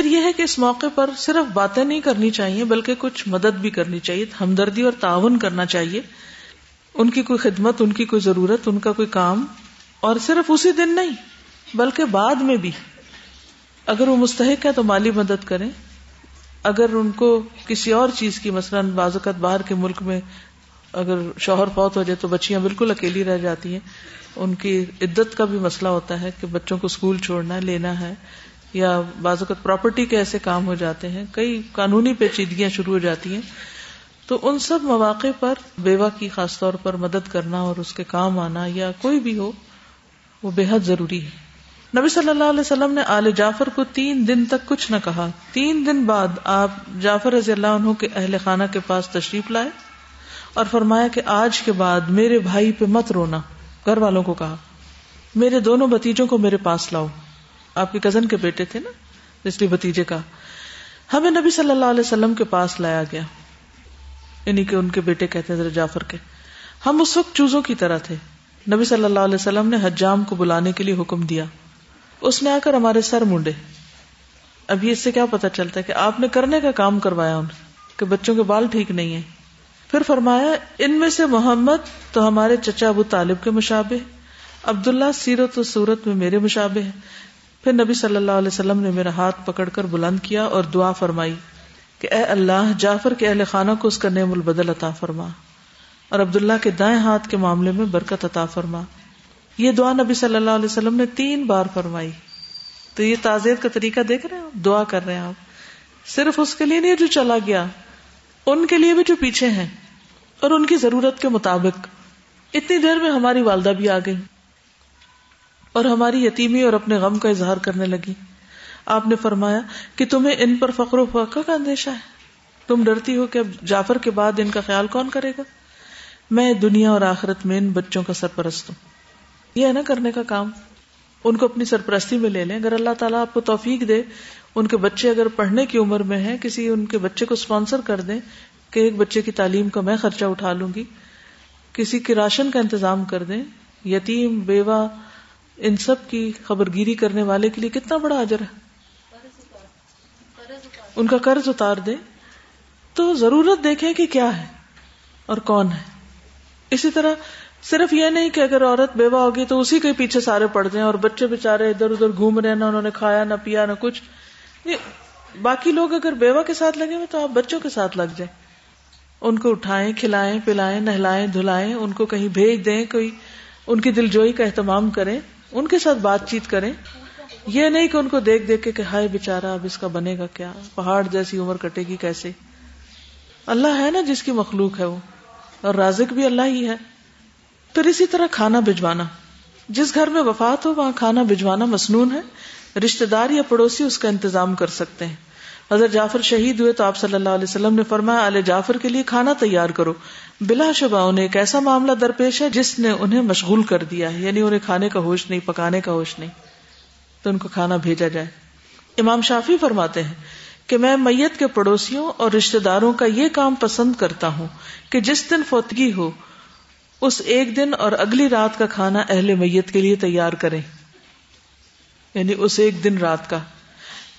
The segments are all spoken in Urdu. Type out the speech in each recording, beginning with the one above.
پھر یہ ہے کہ اس موقع پر صرف باتیں نہیں کرنی چاہیے، بلکہ کچھ مدد بھی کرنی چاہیے، ہمدردی اور تعاون کرنا چاہیے۔ ان کی کوئی خدمت، ان کی کوئی ضرورت، ان کا کوئی کام، اور صرف اسی دن نہیں، بلکہ بعد میں بھی۔ اگر وہ مستحق ہے تو مالی مدد کریں۔ اگر ان کو کسی اور چیز کی، مثلاً بازوقت باہر کے ملک میں اگر شوہر فوت ہو جائے تو بچیاں بالکل اکیلی رہ جاتی ہیں۔ ان کی عدت کا بھی مسئلہ ہوتا ہے کہ بچوں کو اسکول چھوڑنا ہے لینا ہے۔ یا بعض اوقات پراپرٹی کے ایسے کام ہو جاتے ہیں، کئی قانونی پیچیدگیاں شروع ہو جاتی ہیں، تو ان سب مواقع پر بیوہ کی خاص طور پر مدد کرنا اور اس کے کام آنا یا کوئی بھی ہو، وہ بے حد ضروری ہے۔ نبی صلی اللہ علیہ وسلم نے آل جعفر کو تین دن تک کچھ نہ کہا۔ تین دن بعد آپ جعفر رضی اللہ عنہ کے اہل خانہ کے پاس تشریف لائے اور فرمایا کہ آج کے بعد میرے بھائی پہ مت رونا، گھر والوں کو کہا۔ میرے دونوں بتیجوں کو میرے پاس لاؤ۔ آپ کے کزن کے بیٹے تھے نا اس لیے بتیجے کا۔ ہمیں نبی صلی اللہ علیہ وسلم کے پاس لایا گیا۔ یعنی کہ ان کے بیٹے کہتے ہیں جعفر کے۔ ہم اس وقت چوزوں کی طرح تھے۔ نبی صلی اللہ علیہ وسلم نے حجام کو بلانے کے لیے حکم دیا۔ اس نے آ کر ہمارے سر مونڈے۔ ابھی اس سے کیا پتا چلتا ہے کہ آپ نے کرنے کا کام کروایا ان کہ بچوں کے بال ٹھیک نہیں ہے پھر فرمایا، ان میں سے محمد تو ہمارے چچا ابو طالب کے مشابے عبداللہ سیرت و صورت میں میرے مشابے ہیں پھر نبی صلی اللہ علیہ وسلم نے میرا ہاتھ پکڑ کر بلند کیا اور دعا فرمائی کہ اے اللہ، جعفر کے اہل خانہ کو اس کا نعم البدل عطا فرما اور عبداللہ کے دائیں ہاتھ کے معاملے میں برکت عطا فرما۔ یہ دعا نبی صلی اللہ علیہ وسلم نے تین بار فرمائی۔ تو یہ تعزیت کا طریقہ دیکھ رہے ہیں دعا کر رہے ہیں آپ۔ صرف اس کے لیے نہیں، جو چلا گیا۔ ان کے لیے بھی جو پیچھے ہیں اور ان کی ضرورت کے مطابق۔ اتنی دیر میں ہماری والدہ بھی آ گئی اور ہماری یتیمی اور اپنے غم کا اظہار کرنے لگی۔ آپ نے فرمایا کہ تمہیں ان پر فخر و فخر کا اندیشہ ہے۔ تم ڈرتی ہو کہ اب جعفر کے بعد ان کا خیال کون کرے گا؟ میں دنیا اور آخرت میں ان بچوں کا سرپرست ہوں۔ یہ ہے نا کرنے کا کام۔ ان کو اپنی سرپرستی میں لے لیں۔ اگر اللہ تعالیٰ آپ کو توفیق دے، ان کے بچے اگر پڑھنے کی عمر میں ہیں، کسی ان کے بچے کو اسپانسر کر دیں کہ ایک بچے کی تعلیم کا میں خرچہ اٹھا لوں گی، کسی کے راشن کا انتظام کر دیں، یتیم، بیوہ ان سب کی خبر گیری کرنے والے کے لیے کتنا بڑا اجر ہے؟ ان کا قرض اتار دیں تو ضرورت دیکھیں کہ کیا ہے اور کون ہے۔ اسی طرح صرف یہ نہیں کہ اگر عورت بیوہ ہوگی تو اسی کے پیچھے سارے پڑ جائیں اور بچے بےچارے ادھر ادھر گھوم رہے نہ انہوں نے کھایا، نہ پیا، نہ کچھ۔ باقی لوگ اگر بیوہ کے ساتھ لگے ہوئے تو آپ بچوں کے ساتھ لگ جائیں۔ ان کو اٹھائیں، کھلائیں، پلائیں، نہلائیں، دھلائیں، ان کو کہیں بھیج دیں، کوئی ان کی دل جوئی کا اہتمام کریں۔ ان کے ساتھ بات چیت کریں۔ یہ نہیں کہ ان کو دیکھ دیکھ کے کہ ہائے بےچارا اب اس کا بنے گا کیا؟ پہاڑ جیسی عمر کٹے گی کیسے؟ اللہ ہے نا جس کی مخلوق ہے وہ، اور رازق بھی اللہ ہی ہے۔ پھر اسی طرح کھانا بھجوانا۔ جس گھر میں وفات ہو، وہاں کھانا بھجوانا مصنون ہے۔ رشتے دار یا پڑوسی اس کا انتظام کر سکتے ہیں۔ حضرت جعفر شہید ہوئے تو آپ صلی اللہ علیہ وسلم نے فرمایا علیہ جعفر کے لیے کھانا تیار کرو۔ بلا شبہ انہیں ایک ایسا معاملہ درپیش ہے جس نے انہیں مشغول کر دیا ہے یعنی انہیں کھانے کا ہوش نہیں، پکانے کا ہوش نہیں، تو ان کو کھانا بھیجا جائے۔ امام شافی فرماتے ہیں کہ میں میت کے پڑوسیوں اور رشتے داروں کا یہ کام پسند کرتا ہوں کہ جس دن فوتگی ہو، اس ایک دن اور اگلی رات کا کھانا اہل میت کے لیے تیار کریں۔ یعنی اس ایک دن رات کا۔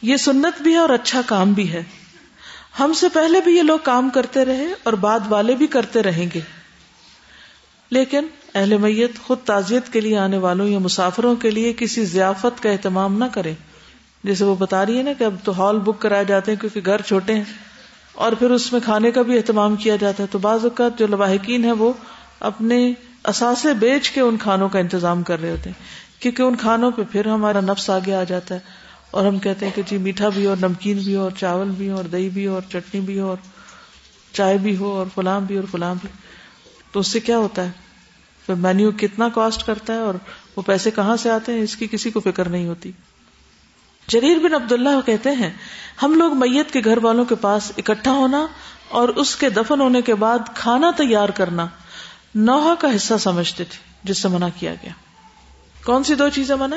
یہ سنت بھی ہے اور اچھا کام بھی ہے۔ ہم سے پہلے بھی یہ لوگ کام کرتے رہے اور بعد والے بھی کرتے رہیں گے۔ لیکن اہل میت خود تعزیت کے لیے آنے والوں یا مسافروں کے لیے کسی ضیافت کا اہتمام نہ کرے جیسے وہ بتا رہی ہے نا کہ اب تو ہال بک کرائے جاتے ہیں کیونکہ گھر چھوٹے ہیں۔ اور پھر اس میں کھانے کا بھی اہتمام کیا جاتا ہے۔ تو بعض اوقات جو لواحقین ہے وہ اپنے اثاثے بیچ کے ان کھانوں کا انتظام کر رہے ہوتے ہیں۔ کیونکہ ان کھانوں پہ پھر ہمارا نفس آگے آ جاتا ہے۔ اور ہم کہتے ہیں کہ جی میٹھا بھی اور نمکین بھی اور چاول بھی اور دہی بھی اور چٹنی بھی اور چائے بھی ہو اور فلام بھی اور فلام بھی۔ تو اس سے کیا ہوتا ہے؟ پھر مینیو کتنا کاسٹ کرتا ہے اور وہ پیسے کہاں سے آتے ہیں؟ اس کی کسی کو فکر نہیں ہوتی۔ جریر بن عبد اللہ کہتے ہیں، ہم لوگ میت کے گھر والوں کے پاس اکٹھا ہونا اور اس کے دفن ہونے کے بعد کھانا تیار کرنا نوحہ کا حصہ سمجھتے تھے، جس سے منع کیا گیا۔ کون سی دو چیزیں منع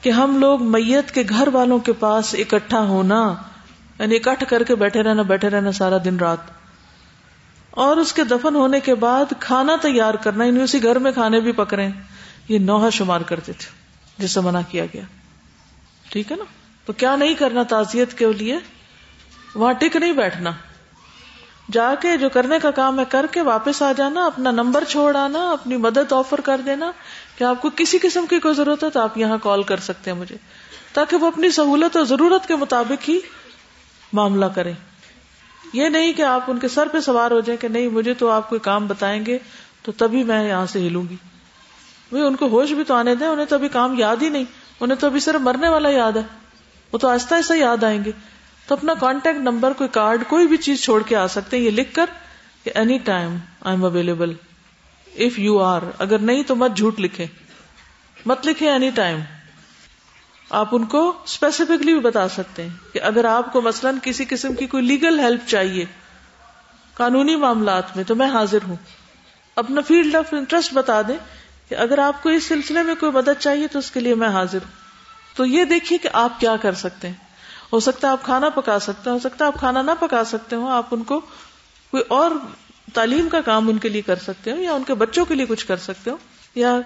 کہ ہم لوگ میت کے گھر والوں کے پاس اکٹھا ہونا یعنی اکٹھ کر کے بیٹھے رہنا بیٹھے رہنا سارا دن رات۔ اور اس کے دفن ہونے کے بعد کھانا تیار کرنا یعنی اسی گھر میں کھانے بھی پک رہے یہ نوحہ شمار کرتے تھے، جس سے منع کیا گیا۔ ٹھیک ہے نا؟ تو کیا نہیں کرنا تعزیت کے لیے؟ وہاں ٹک نہیں بیٹھنا۔ جا کے جو کرنے کا کام ہے، کر کے واپس آ جانا، اپنا نمبر چھوڑ آنا، اپنی مدد آفر کر دینا۔ کہ آپ کو کسی قسم کی کوئی ضرورت ہے تو آپ یہاں کال کر سکتے ہیں مجھے، تاکہ وہ اپنی سہولت اور ضرورت کے مطابق ہی معاملہ کریں۔ یہ نہیں کہ آپ ان کے سر پہ سوار ہو جائیں کہ نہیں، مجھے تو آپ کوئی کام بتائیں گے تو تبھی میں یہاں سے ہلوں گی۔ وہ ان کو ہوش بھی تو آنے دیں، انہیں تو ابھی کام یاد ہی نہیں، انہیں تو ابھی صرف مرنے والا یاد ہے۔ وہ تو آہستہ آہستہ یاد آئیں گے۔ تو اپنا کانٹیکٹ نمبر کوئی کارڈ کوئی بھی چیز چھوڑ کے آ سکتے ہیں۔ یہ لکھ کر کہ any time I am available if you are اگر نہیں تو مت جھوٹ لکھے مت لکھے اینی ٹائم آپ ان کو اسپیسیفکلی بھی بتا سکتے ہیں کہ اگر آپ کو مثلاً کسی قسم کی کوئی لیگل ہیلپ چاہیے قانونی معاملات میں تو میں حاضر ہوں۔ اپنا فیلڈ آف انٹرسٹ بتا دیں کہ اگر آپ کو اس سلسلے میں کوئی مدد چاہیے تو اس کے لیے میں حاضر ہوں۔ تو یہ دیکھیے کہ آپ کیا کر سکتے ہیں۔ ہو سکتا ہے آپ کھانا پکا سکتے ہیں، ہو سکتا ہے آپ کھانا نہ پکا سکتے ہو آپ ان کو کوئی اور تعلیم کا کام ان کے لیے کر سکتے ہو یا ان کے بچوں کے لیے کچھ کر سکتے ہو یا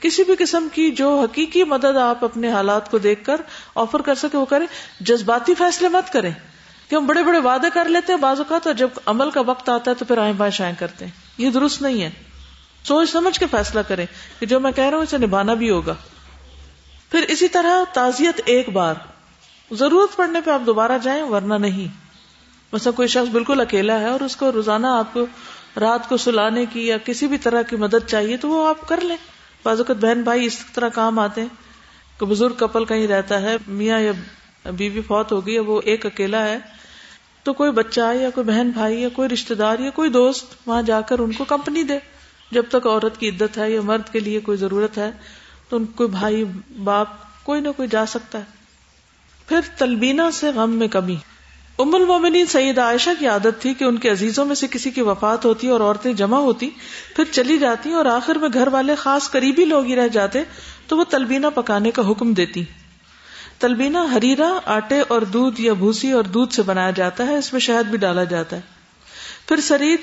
کسی بھی قسم کی جو حقیقی مدد آپ اپنے حالات کو دیکھ کر آفر کر سکے وہ کریں۔ جذباتی فیصلے مت کریں کہ ہم بڑے بڑے وعدے کر لیتے ہیں بعض اوقات اور جب عمل کا وقت آتا ہے تو پھر آئیں بائیں شائیں کرتے ہیں۔ یہ درست نہیں ہے۔ سوچ سمجھ کے فیصلہ کریں کہ جو میں کہہ رہا ہوں اسے نبھانا بھی ہوگا۔ پھر اسی طرح تعزیت ایک بار۔ ضرورت پڑنے پہ آپ دوبارہ جائیں ورنہ نہیں۔ مثلا کوئی شخص بالکل اکیلا ہے اور اس کو روزانہ آپ کو رات کو سلانے کی یا کسی بھی طرح کی مدد چاہیے تو وہ آپ کر لیں۔ بعض اوقات بہن بھائی اس طرح کام آتے ہیں کہ بزرگ کپل کہیں رہتا ہے، میاں یا بیوی فوت ہو گئی وہ ایک اکیلا ہے، تو کوئی بچہ یا کوئی بہن بھائی یا کوئی رشتے دار یا کوئی دوست وہاں جا کر ان کو کمپنی دے۔ جب تک عورت کی عدت ہے یا مرد کے لیے کوئی ضرورت ہے، تو ان کوئی بھائی، باپ کوئی نہ کوئی جا سکتا ہے۔ پھر تلبینہ سے غم میں کمی۔ ام المومنین سید عائشہ کی عادت تھی کہ ان کے عزیزوں میں سے کسی کی وفات ہوتی اور عورتیں جمع ہوتی، پھر چلی جاتی اور آخر میں گھر والے خاص قریبی لوگ ہی رہ جاتے، تو وہ تلبینہ پکانے کا حکم دیتی۔ تلبینہ ہریرا آٹے اور دودھ یا بھوسی اور دودھ سے بنایا جاتا ہے، اس میں شہد بھی ڈالا جاتا ہے۔ پھر سرید،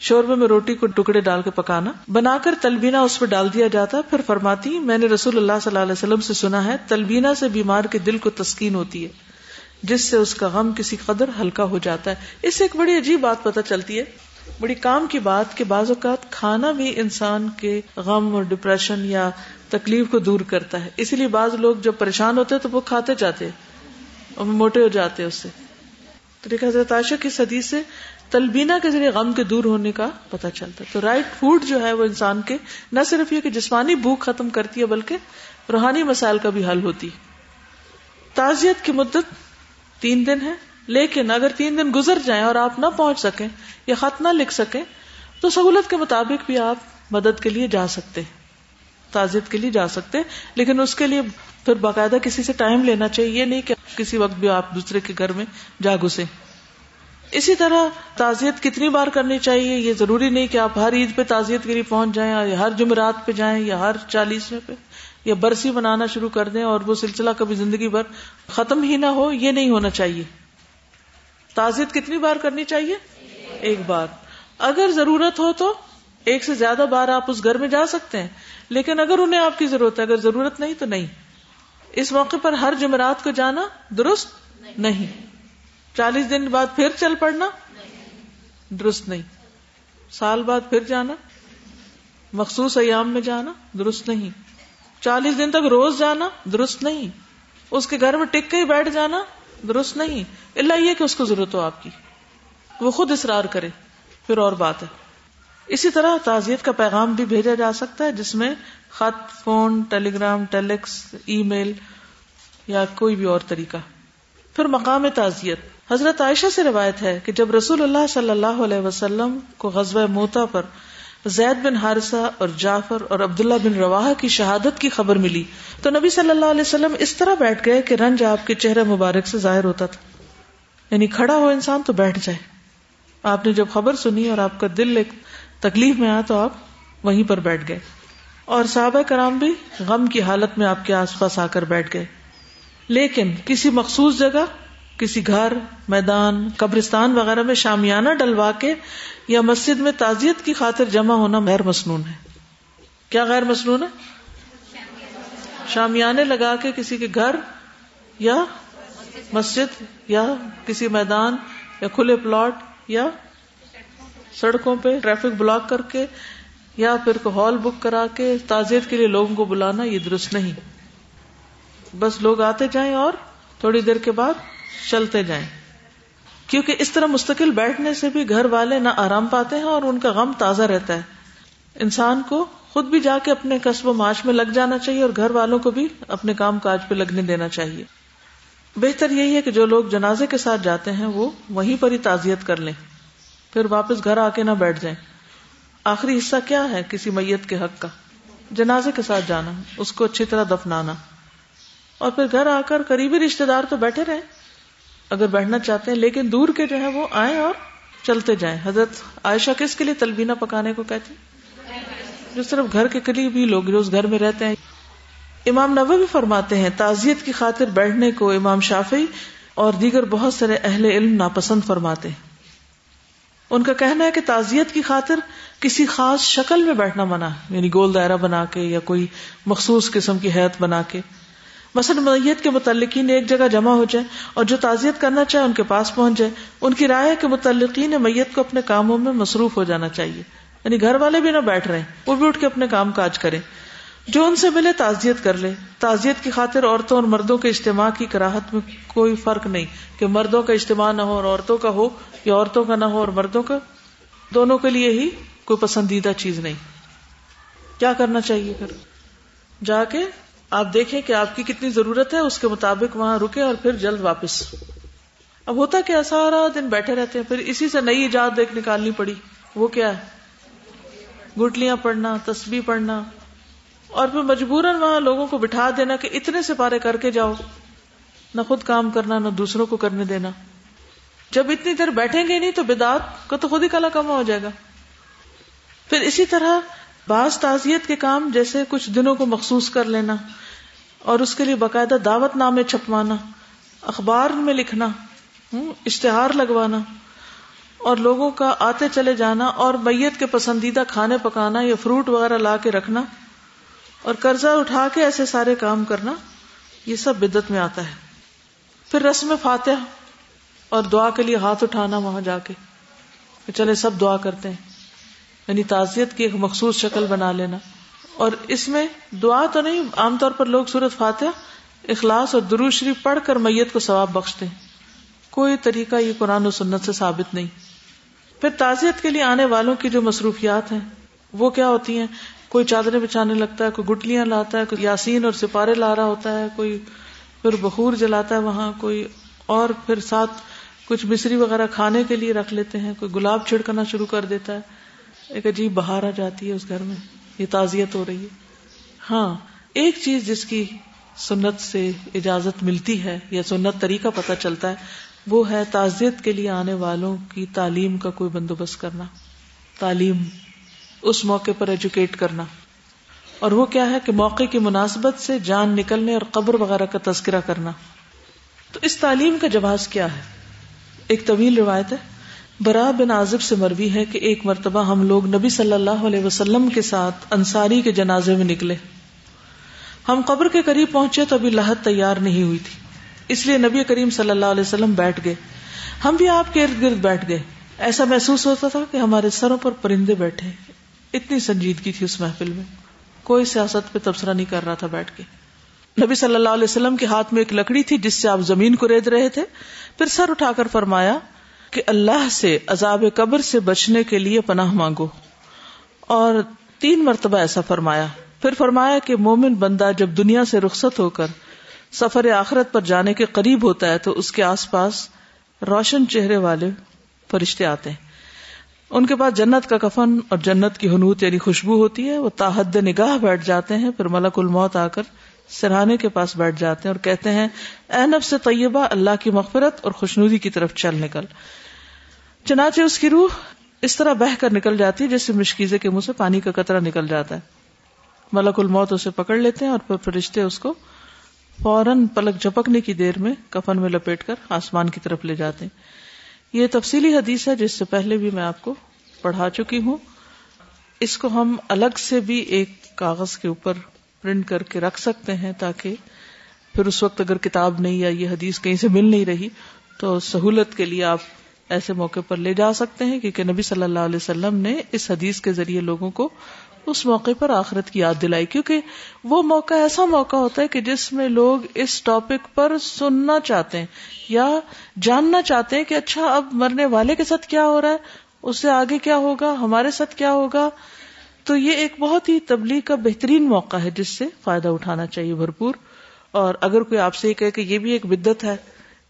شوربے میں روٹی کو ٹکڑے ڈال کے پکانا۔ بنا کر تلبینا اس پہ ڈال دیا جاتا، پھر فرماتی، میں نے رسول اللہ صلی اللہ علیہ وسلم سے سنا ہے تلبینا سے بیمار کے دل کو تسکین ہوتی ہے۔ جس سے اس کا غم کسی قدر ہلکا ہو جاتا ہے۔ اس سے ایک بڑی عجیب بات پتہ چلتی ہے۔ بڑی کام کی بات کہ بعض اوقات کھانا بھی انسان کے غم اور ڈپریشن یا تکلیف کو دور کرتا ہے۔ اسی لیے بعض لوگ جب پریشان ہوتے تو وہ کھاتے جاتے اور موٹے ہو جاتے اس سے۔ تو حضرت عائشہ کی صدی سے تلبینہ کے ذریعے غم کے دور ہونے کا پتہ چلتا ہے۔ تو رائٹ فوڈ جو ہے وہ انسان کے نہ صرف یہ کہ جسمانی بھوک ختم کرتی ہے بلکہ روحانی مسائل کا بھی حل ہوتی تعزیت کی مدت تین دن ہے لیکن اگر تین دن گزر جائیں اور آپ نہ پہنچ سکیں یا خط نہ لکھ سکیں، تو سہولت کے مطابق بھی آپ مدد کے لیے جا سکتے تعزیت کے لیے جا سکتے لیکن اس کے لیے پھر باقاعدہ کسی سے ٹائم لینا چاہیے۔ یہ نہیں کہ کسی وقت بھی آپ دوسرے کے گھر میں جا گھسے اسی طرح تعزیت کتنی بار کرنی چاہیے، یہ ضروری نہیں کہ آپ ہر عید پہ تعزیت کے لیے پہنچ جائیں یا ہر جمعرات پہ جائیں یا ہر چالیسویں پہ۔ یا برسی بنانا شروع کر دیں اور وہ سلسلہ کبھی زندگی بھر ختم ہی نہ ہو، یہ نہیں ہونا چاہیے۔ تعزیت کتنی بار کرنی چاہیے؟ ایک بار۔ اگر ضرورت ہو تو ایک سے زیادہ بار آپ اس گھر میں جا سکتے ہیں، لیکن اگر انہیں آپ کی ضرورت ہے، اگر ضرورت نہیں تو نہیں۔ اس موقع پر ہر جمعرات کو جانا درست نہیں۔ چالیس دن بعد پھر چل پڑنا درست نہیں۔ سال بعد پھر جانا، مخصوص ایام میں جانا درست نہیں۔ چالیس دن تک روز جانا، درست نہیں۔ اس کے گھر میں ٹک کے ہی بیٹھ جانا، درست نہیں۔ اللہ یہ کہ اس کو ضرورت ہو آپ کی۔ وہ خود اصرار کرے۔ پھر اور بات ہے۔ اسی طرح تعزیت کا پیغام بھی بھیجا جا سکتا ہے، جس میں خط، phone telegram telex, email یا کوئی بھی اور طریقہ۔ پھر مقام تعزیت۔ حضرت عائشہ سے روایت ہے کہ جب رسول اللہ صلی اللہ علیہ وسلم کو غزوہ موتا پر زید بن حارثہ اور جعفر اور عبداللہ بن روا کی شہادت کی خبر ملی تو نبی صلی اللہ علیہ وسلم اس طرح بیٹھ گئے کہ رنج آپ کے چہرے مبارک سے ظاہر ہوتا تھا۔ یعنی کھڑا ہو انسان تو بیٹھ جائے۔ آپ نے جب خبر سنی اور آپ کا دل ایک تکلیف میں آیا تو آپ وہیں پر بیٹھ گئے۔ اور صحابہ کرام بھی غم کی حالت میں آپ کے آس پاس آ کر بیٹھ گئے۔ لیکن کسی مخصوص جگہ کسی گھر، میدان، قبرستان وغیرہ میں شامیانہ ڈلوا کے یا مسجد میں تعزیت کی خاطر جمع ہونا غیر مصنون ہے۔ کیا غیر مصنون ہے؟ شامیانے لگا کے کسی کے گھر یا مسجد یا کسی میدان یا کھلے پلاٹ یا سڑکوں پہ ٹریفک بلاک کر کے یا پھر ہال بک کرا کے تعزیت کے لیے لوگوں کو بلانا یہ درست نہیں۔ بس لوگ آتے جائیں اور تھوڑی دیر کے بعد چلتے جائیں۔ کیونکہ اس طرح مستقل بیٹھنے سے بھی گھر والے نہ آرام پاتے ہیں اور ان کا غم تازہ رہتا ہے۔ انسان کو خود بھی جا کے اپنے قصب و معاش میں لگ جانا چاہیے اور گھر والوں کو بھی اپنے کام کاج پہ لگنے دینا چاہیے۔ بہتر یہی ہے کہ جو لوگ جنازے کے ساتھ جاتے ہیں وہ وہیں پر ہی تعزیت کر لیں۔ پھر واپس گھر آ کے نہ بیٹھ جائیں۔ آخری حصہ کیا ہے کسی میت کے حق کا؟ جنازے کے ساتھ جانا، اس کو اچھی طرح دفنانا۔ اور پھر گھر آ کر قریبی رشتے دار تو بیٹھے رہے اگر بیٹھنا چاہتے ہیں، لیکن دور کے جو ہے وہ آئیں اور چلتے جائیں۔ حضرت عائشہ کس کے لیے تلبینہ پکانے کو کہتے جو صرف گھر کے قریب ہی لوگ جو اس گھر میں رہتے ہیں۔ امام نبو بھی فرماتے ہیں، تعزیت کی خاطر بیٹھنے کو امام شافی اور دیگر بہت سارے اہل علم ناپسند فرماتے ہیں۔ ان کا کہنا ہے کہ تعزیت کی خاطر کسی خاص شکل میں بیٹھنا منع یعنی گول دائرہ بنا کے یا کوئی مخصوص قسم کی حیت بنا کے۔ مثلا میت کے متعلقین ایک جگہ جمع ہو جائے اور جو تعزیت کرنا چاہے ان کے پاس پہنچ جائے ان کی رائے کے متعلقین میت کو اپنے کاموں میں مصروف ہو جانا چاہیے۔ یعنی گھر والے بھی نہ بیٹھ رہے، وہ بھی اٹھ کے اپنے کام کاج کریں۔ جو ان سے ملے تعزیت کر لے۔ تعزیت کی خاطر عورتوں اور مردوں کے اجتماع کی کراہت میں کوئی فرق نہیں کہ مردوں کا اجتماع نہ ہو اور عورتوں کا ہو یا عورتوں کا نہ ہو اور مردوں کا۔ دونوں کے لیے ہی کوئی پسندیدہ چیز نہیں۔ کیا کرنا چاہیے پھر؟ جا کے آپ دیکھیں کہ آپ کی کتنی ضرورت ہے، اس کے مطابق وہاں رکے اور پھر جلد واپس۔ اب ہوتا کیا سارا دن بیٹھے رہتے ہیں، پھر اسی سے نئی ایجاد دیکھ نکالنی پڑی۔ وہ کیا ہے؟ گٹلیاں پڑھنا، تسبیح پڑھنا۔ اور پھر مجبوراً وہاں لوگوں کو بٹھا دینا کہ اتنے سے پارے کر کے جاؤ۔ نہ خود کام کرنا، نہ دوسروں کو کرنے دینا۔ جب اتنی دیر بیٹھیں گے نہیں تو بدعت کا تو خود ہی کلا کما ہو جائے گا۔ پھر اسی طرح بعض تعزیت کے کام، جیسے کچھ دنوں کو مخصوص کر لینا۔ اور اس کے لیے باقاعدہ دعوت نامے چھپوانا، اخبار میں لکھنا اشتہار لگوانا، اور لوگوں کا آتے چلے جانا اور میت کے پسندیدہ کھانے پکانا یا فروٹ وغیرہ لا کے رکھنا اور قرضہ اٹھا کے ایسے سارے کام کرنا، یہ سب بدت میں آتا ہے۔ پھر رسم فاتح اور دعا کے لیے ہاتھ اٹھانا وہاں جا کے۔ چلے، سب دعا کرتے ہیں۔ یعنی تعزیت کی ایک مخصوص شکل بنا لینا۔ اور اس میں دعا تو نہیں، عام طور پر لوگ صورت فاتح اخلاص اور درو شریف پڑھ کر میت کو ثواب بخشتے ہیں۔ کوئی طریقہ یہ قرآن و سنت سے ثابت نہیں۔ پھر تعزیت کے لیے آنے والوں کی جو مصروفیات ہیں، وہ کیا ہوتی ہیں؟ کوئی چادریں بچانے لگتا ہے، کوئی گٹلیاں لاتا ہے، کوئی یاسین اور سپارے لا رہا ہوتا ہے، کوئی پھر بخور جلاتا ہے وہاں، کوئی اور پھر ساتھ کچھ مصری وغیرہ کھانے کے لیے رکھ لیتے ہیں، کوئی گلاب چھڑکنا شروع کر دیتا ہے۔ ایک عجیب بہار آ جاتی ہے اس گھر میں۔ یہ تعزیت ہو رہی ہے۔ ہاں ایک چیز جس کی سنت سے اجازت ملتی ہے یا سنت طریقہ پتہ چلتا ہے، وہ ہے تعزیت کے لیے آنے والوں کی تعلیم کا کوئی بندوبست کرنا۔ تعلیم، اس موقع پر ایجوکیٹ کرنا۔ اور وہ کیا ہے کہ موقع کی مناسبت سے جان نکلنے اور قبر وغیرہ کا تذکرہ کرنا۔ تو اس تعلیم کا جواز کیا ہے؟ ایک طویل روایت ہے۔ برا بن عازب سے مروی ہے کہ ایک مرتبہ ہم لوگ نبی صلی اللہ علیہ وسلم کے ساتھ انصاری کے جنازے میں نکلے۔ ہم قبر کے قریب پہنچے تو ابھی لاہت تیار نہیں ہوئی تھی۔ اس لیے نبی کریم صلی اللہ علیہ وسلم بیٹھ گئے۔ ہم بھی آپ کے ارد گرد بیٹھ گئے۔ ایسا محسوس ہوتا تھا کہ ہمارے سروں پر پرندے بیٹھے اتنی سنجیدگی تھی اس محفل میں۔ کوئی سیاست پہ تبصرہ نہیں کر رہا تھا بیٹھ کے۔ نبی صلی اللہ علیہ وسلم کے ہاتھ میں ایک لکڑی تھی جس سے آپ زمین کو رید رہے تھے۔ پھر سر اٹھا کر فرمایا کہ اللہ سے عذاب قبر سے بچنے کے لیے پناہ مانگو۔ اور تین مرتبہ ایسا فرمایا۔ پھر فرمایا کہ مومن بندہ جب دنیا سے رخصت ہو کر سفر آخرت پر جانے کے قریب ہوتا ہے تو اس کے آس پاس روشن چہرے والے فرشتے آتے ہیں۔ ان کے پاس جنت کا کفن اور جنت کی حنوت یعنی خوشبو ہوتی ہے۔ وہ تاحد نگاہ بیٹھ جاتے ہیں۔ پھر ملک الموت آ کر سرہانے کے پاس بیٹھ جاتے ہیں اور کہتے ہیں، اے نب سے طیبہ، اللہ کی مغفرت اور خوشنودی کی طرف چل نکل۔ چنانچہ اس کی روح اس طرح بہ کر نکل جاتی ہے جیسے مشکیزے کے منہ سے پانی کا قطرہ نکل جاتا ہے۔ ملک الموت اسے پکڑ لیتے ہیں اور پھر فرشتے اس کو فوراً پلک جھپکنے کی دیر میں کفن میں لپیٹ کر آسمان کی طرف لے جاتے ہیں۔ یہ تفصیلی حدیث ہے جس سے پہلے بھی میں آپ کو پڑھا چکی ہوں۔ اس کو ہم الگ سے بھی ایک کاغذ کے اوپر پرنٹ کر کے رکھ سکتے ہیں تاکہ پھر اس وقت اگر کتاب نہیں یا یہ حدیث کہیں سے مل نہیں رہی تو سہولت کے لیے آپ ایسے موقع پر لے جا سکتے ہیں کیونکہ نبی صلی اللہ علیہ وسلم نے اس حدیث کے ذریعے لوگوں کو اس موقع پر آخرت کی یاد دلائی کیونکہ وہ موقع ایسا موقع ہوتا ہے کہ جس میں لوگ اس ٹاپک پر سننا چاہتے ہیں یا جاننا چاہتے ہیں کہ اچھا اب مرنے والے کے ساتھ کیا ہو رہا ہے، اس سے آگے کیا ہوگا، ہمارے ساتھ کیا ہوگا تو یہ ایک بہت ہی تبلیغ کا بہترین موقع ہے جس سے فائدہ اٹھانا چاہیے بھرپور۔ اور اگر کوئی آپ سے یہ کہ یہ بھی ایک بدت ہے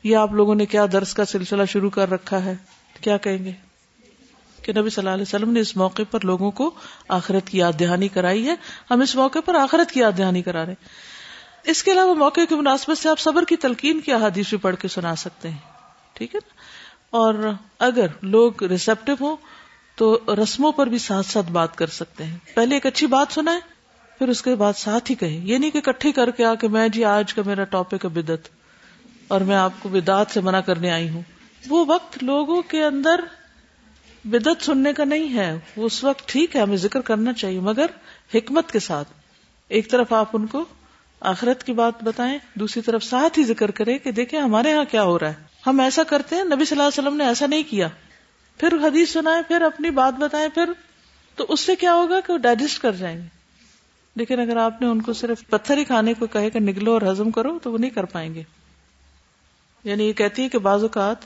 یا آپ لوگوں نے کیا درس کا سلسلہ شروع کر رکھا ہے، کیا کہیں گے؟ کہ نبی صلی اللہ علیہ وسلم نے اس موقع پر لوگوں کو آخرت کی یاد دہانی کرائی ہے۔ ہم اس موقع پر آخرت کی یاد دہانی کرا رہے ہیں۔ اس کے علاوہ موقع کی مناسبت سے آپ صبر کی تلقین کی احادیث بھی پڑھ کے سنا سکتے ہیں۔ ٹھیک ہے نا؟ اور اگر لوگ ریسپٹیو ہوں تو رسموں پر بھی ساتھ ساتھ بات کر سکتے ہیں۔ پہلے ایک اچھی بات سنائے پھر اس کے بعد ساتھ ہی کہیں۔ یہ نہیں کہ کٹھی کر کے آ کے میں جی آج کا میرا ٹاپک ہے بدت اور میں آپ کو بدعت سے منع کرنے آئی ہوں۔ وہ وقت لوگوں کے اندر بدت سننے کا نہیں ہے۔ اس وقت ٹھیک ہے، ہمیں ذکر کرنا چاہیے، مگر حکمت کے ساتھ۔ ایک طرف آپ ان کو آخرت کی بات بتائیں، دوسری طرف ساتھ ہی ذکر کریں کہ دیکھیں ہمارے یہاں کیا ہو رہا ہے۔ ہم ایسا کرتے ہیں، نبی صلی اللہ علیہ وسلم نے ایسا نہیں کیا۔ پھر حدیث سنائے پھر اپنی بات بتائیں، پھر تو اس سے کیا ہوگا کہ وہ ڈائجسٹ کر جائیں گے۔ لیکن اگر آپ نے ان کو صرف پتھر ہی کھانے کو کہے کہ نگلو اور ہزم کرو، تو وہ نہیں کر پائیں گے۔ یعنی یہ کہتی ہے کہ بعض اوقات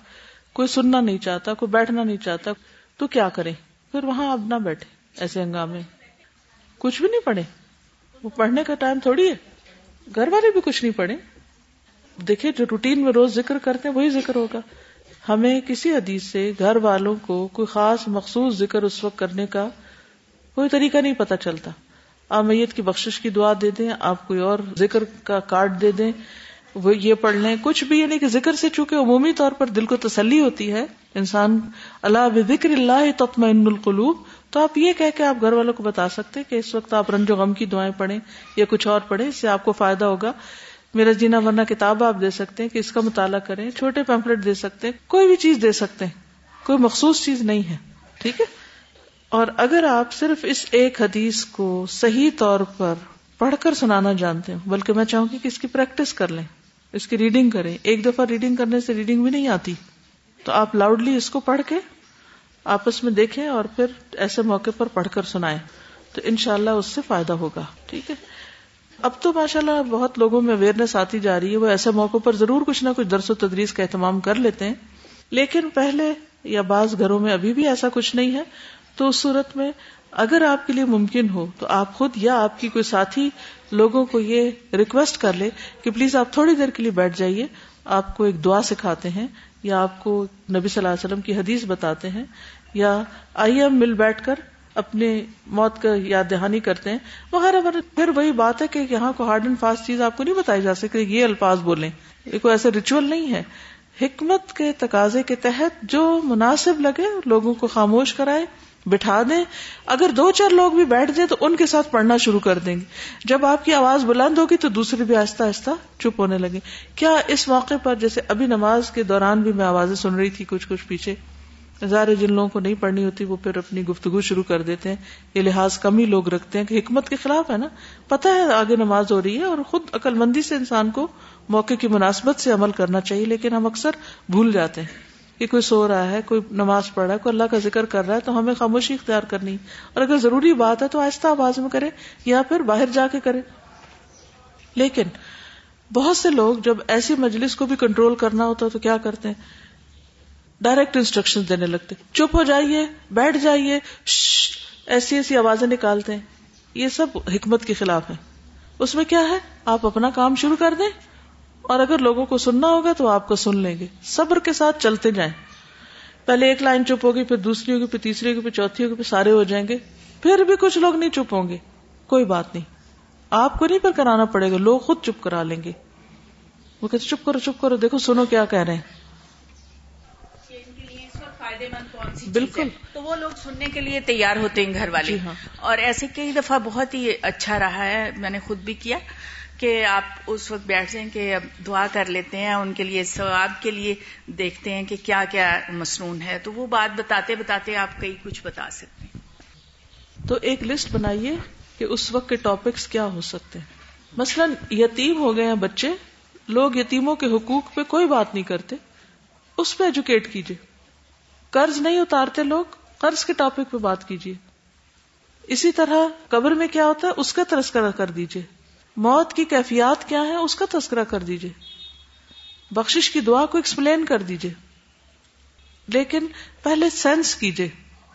کوئی سننا نہیں چاہتا، کوئی بیٹھنا نہیں چاہتا، تو کیا کرے پھر وہاں اب نہ بیٹھے ایسے ہنگامے۔ کچھ بھی نہیں پڑھے وہ پڑھنے کا ٹائم تھوڑی ہے۔ گھر والے بھی کچھ نہیں پڑھے دیکھیں، جو روٹین میں روز ذکر کرتے ہیں، وہی ذکر ہوگا۔ ہمیں کسی حدیث سے گھر والوں کو کوئی خاص مخصوص ذکر اس وقت کرنے کا کوئی طریقہ نہیں پتا چلتا۔ آپ میت کی بخشش کی دعا دے دیں، آپ کوئی اور ذکر کا کارڈ دے دیں۔ وہ یہ پڑھ لیں۔ کچھ بھی یعنی کہ ذکر سے چونکہ عمومی طور پر دل کو تسلی ہوتی ہے، انسان اللہ بکر اللہ تطمئن القلوب، تو آپ یہ کہہ کے آپ گھر والوں کو بتا سکتے کہ اس وقت آپ رنج و غم کی دعائیں پڑھیں یا کچھ اور پڑھیں، اس سے آپ کو فائدہ ہوگا۔ میرا جینا ورنہ کتاب آپ دے سکتے ہیں کہ اس کا مطالعہ کریں، چھوٹے پیمپلٹ دے سکتے ہیں، کوئی بھی چیز دے سکتے ہیں، کوئی مخصوص چیز نہیں ہے، ٹھیک ہے؟ اور اگر آپ صرف اس ایک حدیث کو صحیح طور پر پڑھ کر سنانا جانتے ہیں بلکہ میں چاہوں گی کہ اس کی پریکٹس کر لیں، اس کی ریڈنگ کریں، ایک دفعہ ریڈنگ کرنے سے ریڈنگ بھی نہیں آتی، تو آپ لاؤڈلی اس کو پڑھ کے آپس میں دیکھیں اور پھر ایسے موقع پر پڑھ کر سنائیں، تو انشاءاللہ اس سے فائدہ ہوگا، ٹھیک ہے؟ اب تو ماشاء اللہ بہت لوگوں میں اویئرنیس آتی جا رہی ہے، وہ ایسے موقع پر ضرور کچھ نہ کچھ درس و تدریس کا اہتمام کر لیتے ہیں۔ لیکن پہلے یا بعض گھروں میں ابھی بھی ایسا کچھ نہیں ہے۔ تو اس صورت میں اگر آپ کے لیے ممکن ہو تو آپ خود یا آپ کی کوئی ساتھی لوگوں کو یہ ریکویسٹ کر لے کہ پلیز آپ تھوڑی دیر کے لیے بیٹھ جائیے۔ آپ کو ایک دعا سکھاتے ہیں یا آپ کو نبی صلی اللہ علیہ وسلم کی حدیث بتاتے ہیں۔ یا آئیے ہم مل بیٹھ کر اپنے موت کا یاد دہانی کرتے ہیں وغیرہ پھر وہی بات ہے کہ یہاں کو ہارڈ اینڈ فاسٹ چیز آپ کو نہیں بتائی جا سکتی، یہ الفاظ بولیں۔ یہ کوئی ایسا ریچول نہیں ہے۔ حکمت کے تقاضے کے تحت جو مناسب لگے، لوگوں کو خاموش کرائے بٹھا دیں۔ اگر دو چار لوگ بھی بیٹھ جائیں تو ان کے ساتھ پڑھنا شروع کر دیں۔ گے جب آپ کی آواز بلند ہوگی تو دوسرے بھی آہستہ آہستہ چپ ہونے لگے کیا اس موقع پر جیسے ابھی نماز کے دوران بھی میں آوازیں سن رہی تھی کچھ کچھ پیچھے؟ ظاہر جن لوگوں کو نہیں پڑھنی ہوتی، وہ پھر اپنی گفتگو شروع کر دیتے ہیں۔ یہ لحاظ کم ہی لوگ رکھتے ہیں کہ حکمت کے خلاف ہے نا۔ پتہ ہے آگے نماز ہو رہی ہے اور خود عقل مندی سے انسان کو موقع کی مناسبت سے عمل کرنا چاہیے، لیکن ہم اکثر بھول جاتے ہیں کہ کوئی سو رہا ہے، کوئی نماز پڑھ رہا ہے، کوئی اللہ کا ذکر کر رہا ہے، تو ہمیں خاموشی اختیار کرنی۔ اور اگر ضروری بات ہے تو آہستہ آواز میں کرے یا پھر باہر جا کے کرے۔ لیکن بہت سے لوگ جب ایسی مجلس کو بھی کنٹرول کرنا ہوتا تو کیا کرتے ہیں؟ ڈائریکٹ انسٹرکشن دینے لگتے چپ ہو جائیے، بیٹھ جائیے ایسی ایسی آوازیں نکالتے ہیں۔ یہ سب حکمت کے خلاف ہے اس میں کیا ہے؟ آپ اپنا کام شروع کر دیں اور اگر لوگوں کو سننا ہوگا تو آپ کو سن لیں گے۔ صبر کے ساتھ چلتے جائیں۔ پہلے ایک لائن چپ ہوگی، پھر دوسری ہوگی، پھر تیسری ہوگی، پھر چوتھی ہوگی، پھر سارے ہو جائیں گے۔ پھر بھی کچھ لوگ نہیں چپ ہوں گے۔ کوئی بات نہیں۔ آپ کو نہیں پر کرانا پڑے گا، لوگ خود چپ کرا لیں گے۔ وہ کہتے چپ کرو چپ کرو، دیکھو، سنو کیا کہہ رہے ہیں۔ فائدے مند کون سی بالکل۔ تو وہ لوگ سننے کے لیے تیار ہوتے ہیں گھر والے۔ جی ہاں۔ اور ایسے کئی دفعہ بہت ہی اچھا رہا ہے میں نے خود بھی کیا کہ آپ اس وقت بیٹھ جائیں کہ اب دعا کر لیتے ہیں ان کے لیے ثواب کے لیے دیکھتے ہیں کہ کیا کیا مصنون ہے۔ تو وہ بات بتاتے بتاتے آپ کئی کچھ بتا سکتے ہیں۔ تو ایک لسٹ بنائیے کہ اس وقت کے ٹاپکس کیا ہو سکتے ہیں۔ مثلا یتیم ہو گئے ہیں بچے لوگ یتیموں کے حقوق پہ کوئی بات نہیں کرتے اس پہ ایجوکیٹ کیجیے قرض نہیں اتارتے لوگ، قرض کے ٹاپک پہ بات کیجیے۔ اسی طرح قبر میں کیا ہوتا ہے؟ اس کا تذکرہ کر دیجیے۔ موت کی کیفیات کیا ہے اس کا تذکرہ کر دیجیے۔ بخشش کی دعا کو ایکسپلین کر دیجیے۔ لیکن پہلے سینس کیجیے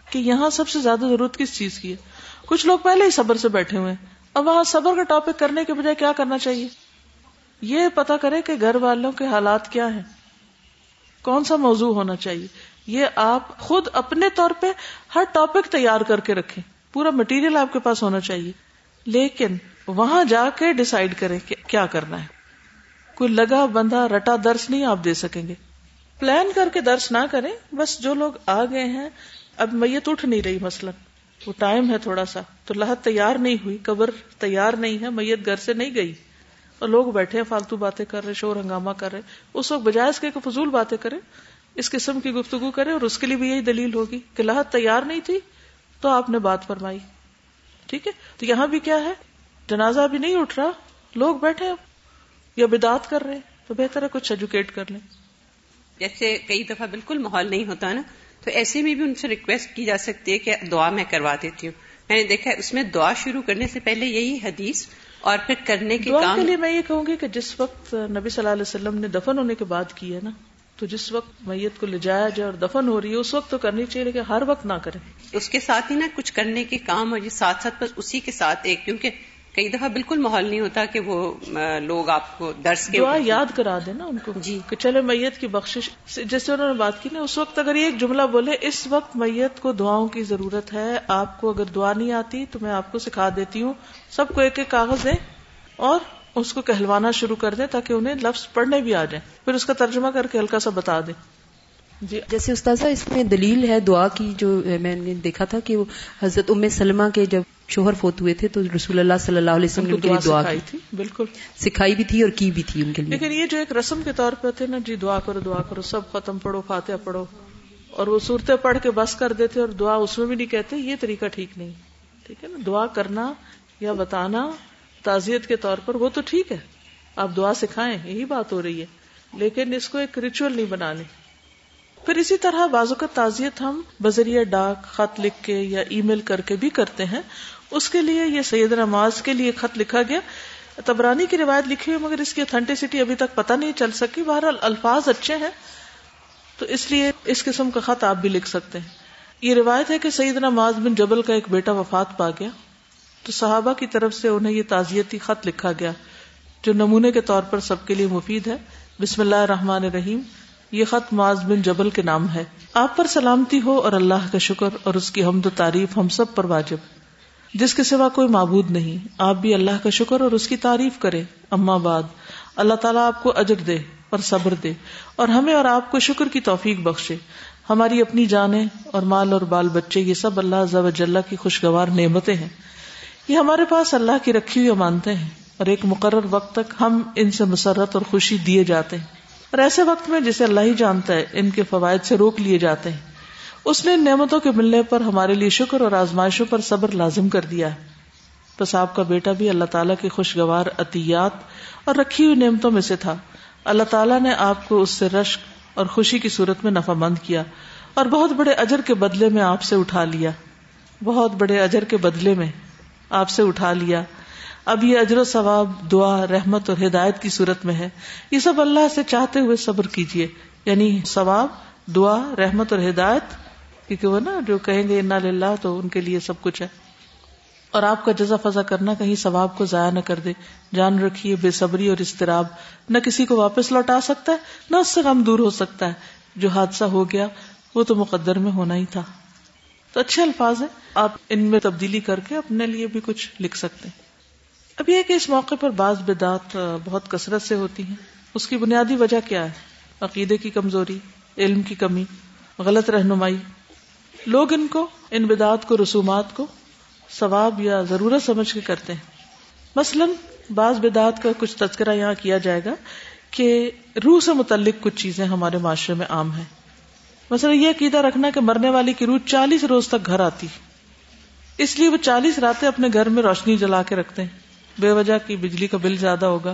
کہ یہاں سب سے زیادہ ضرورت کس چیز کی ہے۔ کچھ لوگ پہلے ہی صبر سے بیٹھے ہوئے ہیں۔ اب وہاں صبر کا ٹاپک کرنے کے بجائے کیا کرنا چاہیے؟ یہ پتا کرے کہ گھر والوں کے حالات کیا ہیں۔ کون سا موضوع ہونا چاہیے؟ یہ آپ خود اپنے طور پہ ہر ٹاپک تیار کر کے رکھیں۔ پورا مٹیریل آپ کے پاس ہونا چاہیے۔ لیکن وہاں جا کے ڈسائڈ کریں کہ کیا کرنا ہے۔ کوئی لگا بندھا رٹا درس نہیں آپ دے سکیں گے۔ پلان کر کے درس نہ کریں۔ بس جو لوگ آ گئے ہیں، اب میت اٹھ نہیں رہی مثلاً۔ وہ ٹائم ہے تھوڑا سا۔ تو لہت تیار نہیں ہوئی، قبر تیار نہیں ہے، میت گھر سے نہیں گئی۔ اور لوگ بیٹھے، فالتو باتیں کر رہے، شور ہنگامہ کر رہے۔ اس وقت بجائے اس کے فضول باتیں کرے اس قسم کی گفتگو کرے اور اس کے لیے بھی یہی دلیل ہوگی کہ لاہت تیار نہیں تھی تو آپ نے بات فرمائی۔ ٹھیک ہے؟ تو یہاں بھی کیا ہے؟ جنازہ بھی نہیں اٹھ رہا۔ لوگ بیٹھے یا بدات کر رہے تو بہتر ہے کچھ ایجوکیٹ کر لیں۔ جیسے کئی دفعہ بالکل ماحول نہیں ہوتا نا تو ایسے میں بھی ان سے ریکویسٹ کی جا سکتی ہے کہ دعا میں کروا دیتی ہوں۔ میں نے دیکھا اس میں دعا شروع کرنے سے پہلے یہی حدیث اور پھر کرنے کے کام کے لیے میں یہ کہوں گی کہ جس وقت نبی صلی اللہ علیہ وسلم نے دفن ہونے کے بعد کی ہے نا تو جس وقت میت کو لے جایا جائے اور دفن ہو رہی ہے اس وقت تو کرنی چاہیے لیکن ہر وقت نہ کریں۔ اس کے ساتھ ہی نا کچھ کرنے کے کام اور یہ ساتھ ساتھ بس اسی کے ساتھ ایک کیونکہ کئی دفعہ بالکل ماحول نہیں ہوتا کہ وہ لوگ آپ کو درس کے دعا یاد کرا دیں نا ان کو جی۔ کہ چلے میت کی بخشش۔ جیسے انہوں نے بات کی نا اس وقت اگر یہ ایک جملہ بولے اس وقت میت کو دعاؤں کی ضرورت ہے۔ آپ کو اگر دعا نہیں آتی تو میں آپ کو سکھا دیتی ہوں۔ سب کو ایک ایک کاغذ دیں اور اس کو کہلوانا شروع کر دیں تاکہ انہیں لفظ پڑھنے بھی آ جائیں۔ پھر اس کا ترجمہ کر کے ہلکا سا بتا دیں۔ جی جیسے استاذہ اس میں دلیل ہے دعا کی جو میں نے دیکھا تھا کہ وہ حضرت ام سلمہ کے جب شوہر فوت ہوئے تھے تو رسول اللہ صلی اللہ علیہ وسلم نے دعا کی تھی بالکل۔ سکھائی بھی تھی اور کی بھی تھی ان کے لیے۔ لیکن یہ جو ایک رسم کے طور پہ تھے نا جی دعا کرو دعا کرو سب ختم پڑھو فاتحہ پڑھو۔ اور وہ صورتیں پڑھ کے بس کر دیتے اور دعا اس میں بھی نہیں کہتے یہ طریقہ ٹھیک نہیں۔ ٹھیک ہے نا؟ دعا کرنا یا بتانا تعزیت کے طور پر، وہ تو ٹھیک ہے۔ آپ دعا سکھائیں، یہی بات ہو رہی ہے۔ لیکن اس کو ایک ریچول نہیں بنانے۔ پھر اسی طرح بازو کا تعزیت ہم بذریعہ ڈاک، خط لکھ کے یا ای میل کر کے بھی کرتے ہیں۔ اس کے لیے یہ سید نماز کے لیے خط لکھا گیا۔ تبرانی کی روایت لکھی ہوئی، مگر اس کی اتھینٹسٹی ابھی تک پتہ نہیں چل سکی۔ بہرحال الفاظ اچھے ہیں۔ تو اس لیے اس قسم کا خط آپ بھی لکھ سکتے ہیں۔ یہ روایت ہے کہ سعید نماز بن جبل کا ایک بیٹا وفات پا گیا۔ تو صحابہ کی طرف سے انہیں یہ تعزیتی خط لکھا گیا جو نمونے کے طور پر سب کے لیے مفید ہے۔ بسم اللہ الرحمن الرحیم۔ یہ خط معاذ بن جبل کے نام ہے۔ آپ پر سلامتی ہو اور اللہ کا شکر اور اس کی حمد و تعریف ہم سب پر واجب۔ جس کے سوا کوئی معبود نہیں۔ آپ بھی اللہ کا شکر اور اس کی تعریف کرے اما بعد۔ اللہ تعالیٰ آپ کو اجر دے اور صبر دے اور ہمیں اور آپ کو شکر کی توفیق بخشے۔ ہماری اپنی جانیں اور مال اور بال بچے، یہ سب اللہ ضب کی خوشگوار نعمتیں ہیں۔ یہ ہمارے پاس اللہ کی رکھی ہوئی مانتے ہیں اور ایک مقرر وقت تک ہم ان سے مسرت اور خوشی دیے جاتے ہیں۔ اور ایسے وقت میں جسے اللہ ہی جانتا ہے، ان کے فوائد سے روک لیے جاتے ہیں۔ اس نے ان نعمتوں کے ملنے پر ہمارے لیے شکر اور آزمائشوں پر صبر لازم کر دیا ہے۔ بس آپ کا بیٹا بھی اللہ تعالیٰ کی خوشگوار عطیات اور رکھی ہوئی نعمتوں میں سے تھا۔ اللہ تعالیٰ نے آپ کو اس سے رشک اور خوشی کی صورت میں نفع مند کیا اور بہت بڑے اجر کے بدلے میں آپ سے اٹھا لیا۔ بہت بڑے اجر کے بدلے میں آپ سے اٹھا لیا۔ اب یہ اجر و ثواب، دعا، رحمت اور ہدایت کی صورت میں ہے۔ یہ سب اللہ سے چاہتے ہوئے صبر کیجیے یعنی ثواب، دعا، رحمت اور ہدایت، کیونکہ وہ نا جو کہیں گے انا للہ تو ان کے لیے سب کچھ ہے۔ اور آپ کا جزا فضا کرنا کہیں ثواب کو ضائع نہ کر دے۔ جان رکھیے، بے صبری اور استراب نہ کسی کو واپس لوٹا سکتا ہے، نہ اس سے غم دور ہو سکتا ہے۔ جو حادثہ ہو گیا، وہ تو مقدر میں ہونا ہی تھا۔ تو اچھے الفاظ ہیں، آپ ان میں تبدیلی کر کے اپنے لیے بھی کچھ لکھ سکتے ہیں۔ اب یہ کہ اس موقع پر بعض بدعت بہت کثرت سے ہوتی ہیں۔ اس کی بنیادی وجہ کیا ہے؟ عقیدے کی کمزوری، علم کی کمی، غلط رہنمائی۔ لوگ ان کو، ان بدعت کو، رسومات کو ثواب یا ضرورت سمجھ کے کرتے ہیں۔ مثلا، بعض بدعت کا کچھ تذکرہ یہاں کیا جائے گا کہ روح سے متعلق کچھ چیزیں ہمارے معاشرے میں عام ہیں۔ مثلا یہ عقیدہ رکھنا کہ مرنے والی کی روح چالیس روز تک گھر آتی اس لیے وہ چالیس راتیں اپنے گھر میں روشنی جلا کے رکھتے ہیں۔ بے وجہ کی بجلی کا بل زیادہ ہوگا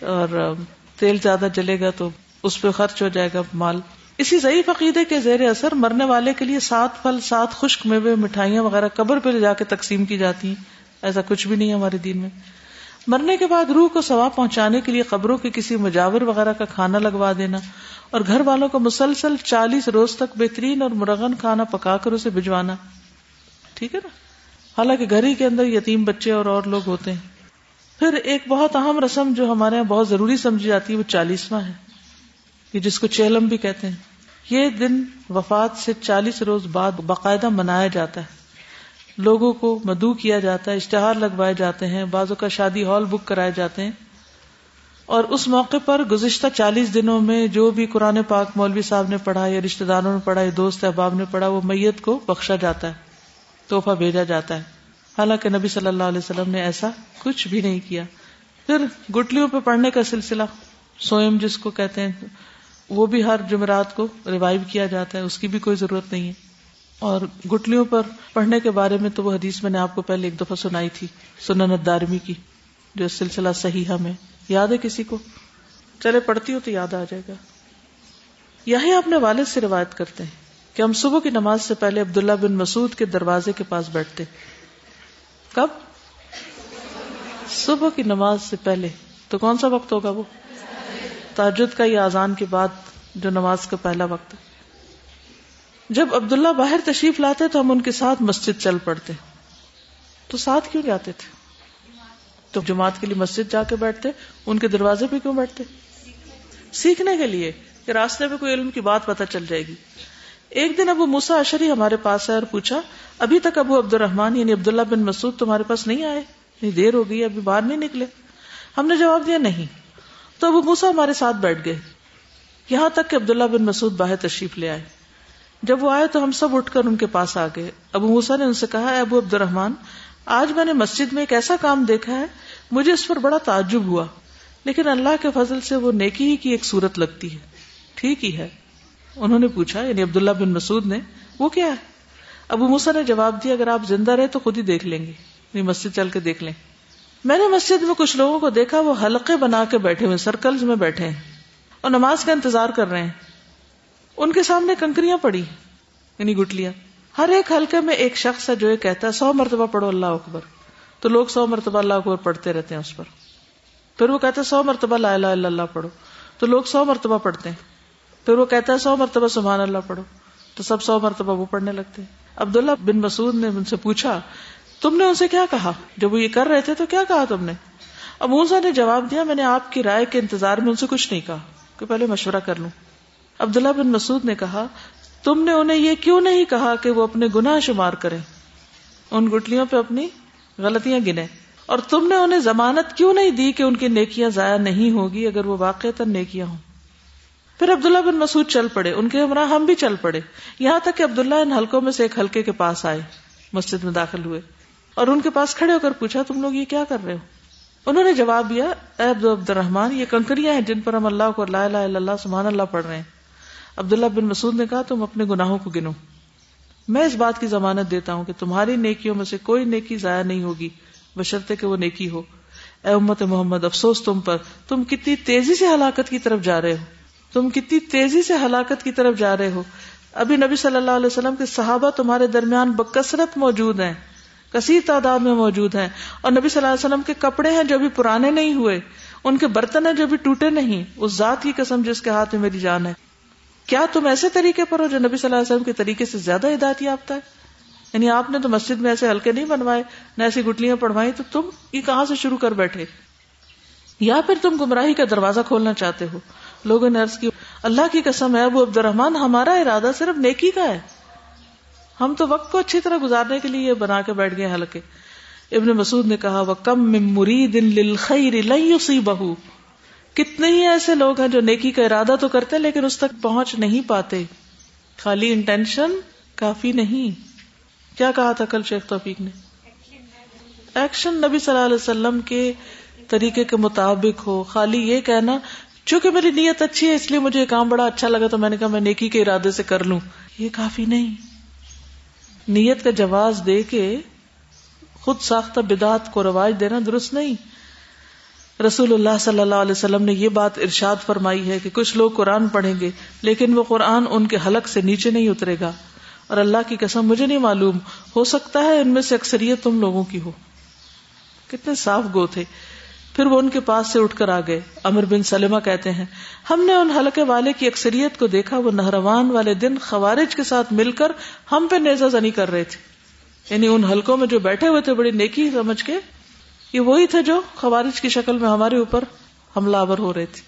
اور تیل زیادہ جلے گا تو اس پہ خرچ ہو جائے گا مال۔ اسی ضعیف عقیدے کے زیر اثر مرنے والے کے لیے سات پھل، سات خشک میوے، مٹھائیاں وغیرہ قبر پہ لے جا کے تقسیم کی جاتی ہیں۔ ایسا کچھ بھی نہیں ہے ہمارے دین میں۔ مرنے کے بعد روح کو ثواب پہنچانے کے لیے قبروں کے کسی مجاور وغیرہ کا کھانا لگوا دینا اور گھر والوں کو مسلسل چالیس روز تک بہترین اور مرغن کھانا پکا کر اسے بھجوانا۔ ٹھیک ہے نا؟ حالانکہ گھر ہی کے اندر یتیم بچے اور اور لوگ ہوتے ہیں۔ پھر ایک بہت اہم رسم جو ہمارے یہاں بہت ضروری سمجھی جاتی ہے، وہ چالیسواں ہے۔ یہ جس کو چیلم بھی کہتے ہیں۔ یہ دن وفات سے چالیس روز بعد باقاعدہ منایا جاتا ہے۔ لوگوں کو مدعو کیا جاتا ہے، اشتہار لگوائے جاتے ہیں بازو کا شادی ہال بک کرائے جاتے ہیں۔ اور اس موقع پر گزشتہ چالیس دنوں میں جو بھی قرآن پاک مولوی صاحب نے پڑھا، یا رشتے داروں نے پڑھا، یا دوست احباب نے پڑھا، وہ میت کو بخشا جاتا ہے توحفہ بھیجا جاتا ہے۔ حالانکہ نبی صلی اللہ علیہ وسلم نے ایسا کچھ بھی نہیں کیا۔ پھر گٹلیوں پہ پڑھنے کا سلسلہ، سوئم جس کو کہتے ہیں، وہ بھی ہر جمعرات کو ریوائو کیا جاتا ہے، اس کی بھی کوئی ضرورت نہیں ہے۔ اور گٹلیوں پر پڑھنے کے بارے میں تو وہ حدیث میں نے آپ کو پہلے ایک دفعہ سنائی تھی، سنن دارمی کی، جو سلسلہ صحیح ہمیں یاد ہے کسی کو؟ چلے پڑھتی ہو تو یاد آ جائے گا۔ یہی اپنے والد سے روایت کرتے ہیں کہ ہم صبح کی نماز سے پہلے عبداللہ بن مسعود کے دروازے کے پاس بیٹھتے۔ کب؟ صبح کی نماز سے پہلے۔ تو کون سا وقت ہوگا وہ؟ تاجد کا یہ آزان کے بعد جو نماز کا پہلا وقت۔ ہے جب عبداللہ باہر تشریف لاتے تو ہم ان کے ساتھ مسجد چل پڑتے تو ساتھ کیوں جاتے تھے؟ تو جماعت کے لیے مسجد جا کے بیٹھتے، ان کے دروازے پہ کیوں بیٹھتے؟ سیکھنے کے لیے کہ راستے میں کوئی علم کی بات پتہ چل جائے گی۔ ایک دن ابو موسا اشری ہمارے پاس آئے اور پوچھا، ابھی تک ابو عبد الرحمان یعنی عبداللہ بن مسعود تمہارے پاس نہیں آئے؟ نہیں دیر ہو گئی، ابھی باہر نہیں نکلے۔ ہم نے جواب دیا، نہیں۔ تو ابو موسا ہمارے ساتھ بیٹھ گئے۔ یہاں تک کہ عبداللہ بن مسعود باہر تشریف لے آئے۔ جب وہ آئے تو ہم سب اٹھ کر ان کے پاس آ گئے۔ ابو موسا نے ان سے کہا ابو عبد الرحمان آج میں نے مسجد میں ایک ایسا کام دیکھا ہے، مجھے اس پر بڑا تعجب ہوا۔ لیکن اللہ کے فضل سے وہ نیکی ہی کی ایک صورت لگتی ہے۔ ٹھیک ہی ہے۔ انہوں نے پوچھا یعنی عبداللہ بن مسعود نے، وہ کیا ہے؟ ابو موسا نے جواب دیا، اگر آپ زندہ رہے تو خود ہی دیکھ لیں گے۔ یعنی مسجد چل کے دیکھ لیں۔ میں نے مسجد میں کچھ لوگوں کو دیکھا، وہ حلقے بنا کے بیٹھے ہوئے سرکلز میں بیٹھے ہیں اور نماز کا انتظار کر رہے ہیں۔ ان کے سامنے کنکریاں پڑی یعنی گٹلیاں ہر ایک حلقے میں ایک شخص ہے جو یہ کہتا ہے، سو مرتبہ پڑھو اللہ اکبر۔ تو لوگ سو مرتبہ اللہ اکبر پڑھتے رہتے ہیں اس پر۔ پھر وہ کہتے سو مرتبہ لا الہ الا اللہ پڑھو۔ تو لوگ سو مرتبہ پڑھتے ہیں۔ پھر وہ کہتا ہے، سو مرتبہ سبحان اللہ پڑھو۔ تو سب سو مرتبہ وہ پڑھنے لگتے عبداللہ بن مسعود نے ان سے پوچھا، تم نے ان سے کیا کہا؟ جب وہ یہ کر رہے تھے تو کیا کہا تم نے؟ اب موسا نے جواب دیا، میں نے آپ کی رائے کے انتظار میں ان سے کچھ نہیں کہا، کہ پہلے مشورہ کر لوں۔ عبداللہ بن مسعود نے کہا، تم نے انہیں یہ کیوں نہیں کہا کہ وہ اپنے گناہ شمار کریں؟ ان گٹلیوں پہ اپنی غلطیاں گنے اور تم نے انہیں ضمانت کیوں نہیں دی کہ ان کی نیکیاں ضائع نہیں ہوگی اگر وہ واقع نیکیاں ہوں؟ پھر عبداللہ بن مسعود چل پڑے۔ ان کے ہمراہ ہم بھی چل پڑے۔ یہاں تک کہ عبداللہ ان حلقوں میں سے ایک حلقے کے پاس آئے، مسجد میں داخل ہوئے۔ اور ان کے پاس کھڑے ہو کر پوچھا، تم لوگ یہ کیا کر رہے ہو؟ انہوں نے جواب دیا، اے عبد عبد الرحمان یہ کنکریاں ہیں جن پر ہم اللہ کو لا الہ الا اللہ، سبحان اللہ پڑھ رہے ہیں۔ عبداللہ بن مسعود نے کہا، تم اپنے گناہوں کو گنو۔ میں اس بات کی ضمانت دیتا ہوں کہ تمہاری نیکیوں میں سے کوئی نیکی ضائع نہیں ہوگی، بشرطے کہ وہ نیکی ہو۔ اے امت محمد، افسوس تم پر۔ تم کتنی تیزی سے ہلاکت کی طرف جا رہے ہو۔ تم کتنی تیزی سے ہلاکت کی طرف جا رہے ہو۔ ابھی نبی صلی اللہ علیہ وسلم کے صحابہ تمہارے درمیان بکثرت موجود ہیں، کثیر تعداد میں موجود ہیں۔ اور نبی صلی اللہ علیہ وسلم کے کپڑے ہیں جو بھی پرانے نہیں ہوئے۔ ان کے برتن ہیں جو بھی ٹوٹے نہیں۔ اس ذات کی قسم جس کے ہاتھ میں میری جان ہے۔ کیا تم ایسے طریقے پر ہو جو نبی صلی اللہ علیہ وسلم کے طریقے سے زیادہ ہدایت یافتہ ہے؟ یعنی آپ نے تو مسجد میں ایسے ہلکے نہیں بنوائے، نہ ایسی گٹلیاں پڑھوائی تو تم یہ کہاں سے شروع کر بیٹھے؟ یا پھر تم گمراہی کا دروازہ کھولنا چاہتے ہو؟ لوگوں نے عرض کی، اللہ کی قسم ہے، ابو عبد الرحمان ہمارا ارادہ صرف نیکی کا ہے۔ ہم تو وقت کو اچھی طرح گزارنے کے لیے بنا کے بیٹھ گئے ہلکے۔ ابن مسعود نے کہا وہ کم مرید بہو کتنے ہی ایسے لوگ ہیں جو نیکی کا ارادہ تو کرتے لیکن اس تک پہنچ نہیں پاتے۔ خالی انٹینشن کافی نہیں۔ کیا کہا تھا کل شیخ توفیق نے؟ ایکشن نبی صلی اللہ علیہ وسلم کے طریقے کے مطابق ہو۔ خالی یہ کہنا، چونکہ میری نیت اچھی ہے، اس لیے مجھے یہ کام بڑا اچھا لگا، تو میں نے کہا میں نیکی کے ارادے سے کر لوں۔ یہ کافی نہیں۔ نیت کا جواز دے کے خود ساختہ بدعت کو رواج دینا درست نہیں۔ رسول اللہ صلی اللہ علیہ وسلم نے یہ بات ارشاد فرمائی ہے کہ کچھ لوگ قرآن پڑھیں گے، لیکن وہ قرآن ان کے حلق سے نیچے نہیں اترے گا۔ اور اللہ کی قسم، مجھے نہیں معلوم، ہو سکتا ہے ان میں سے اکثریت تم لوگوں کی ہو۔ کتنے صاف گو تھے۔ پھر وہ ان کے پاس سے اٹھ کر آ گئے۔ امر بن سلمہ کہتے ہیں، ہم نے ان حلقے والے کی اکثریت کو دیکھا، وہ نہروان والے دن خوارج کے ساتھ مل کر ہم پہ نیزا زنی کر رہے تھے۔ یعنی ان حلقوں میں جو بیٹھے ہوئے تھے، بڑی نیکی سمجھ کے یہ وہی تھے جو خوارج کی شکل میں ہمارے اوپر حملہ آور ہو رہے تھے۔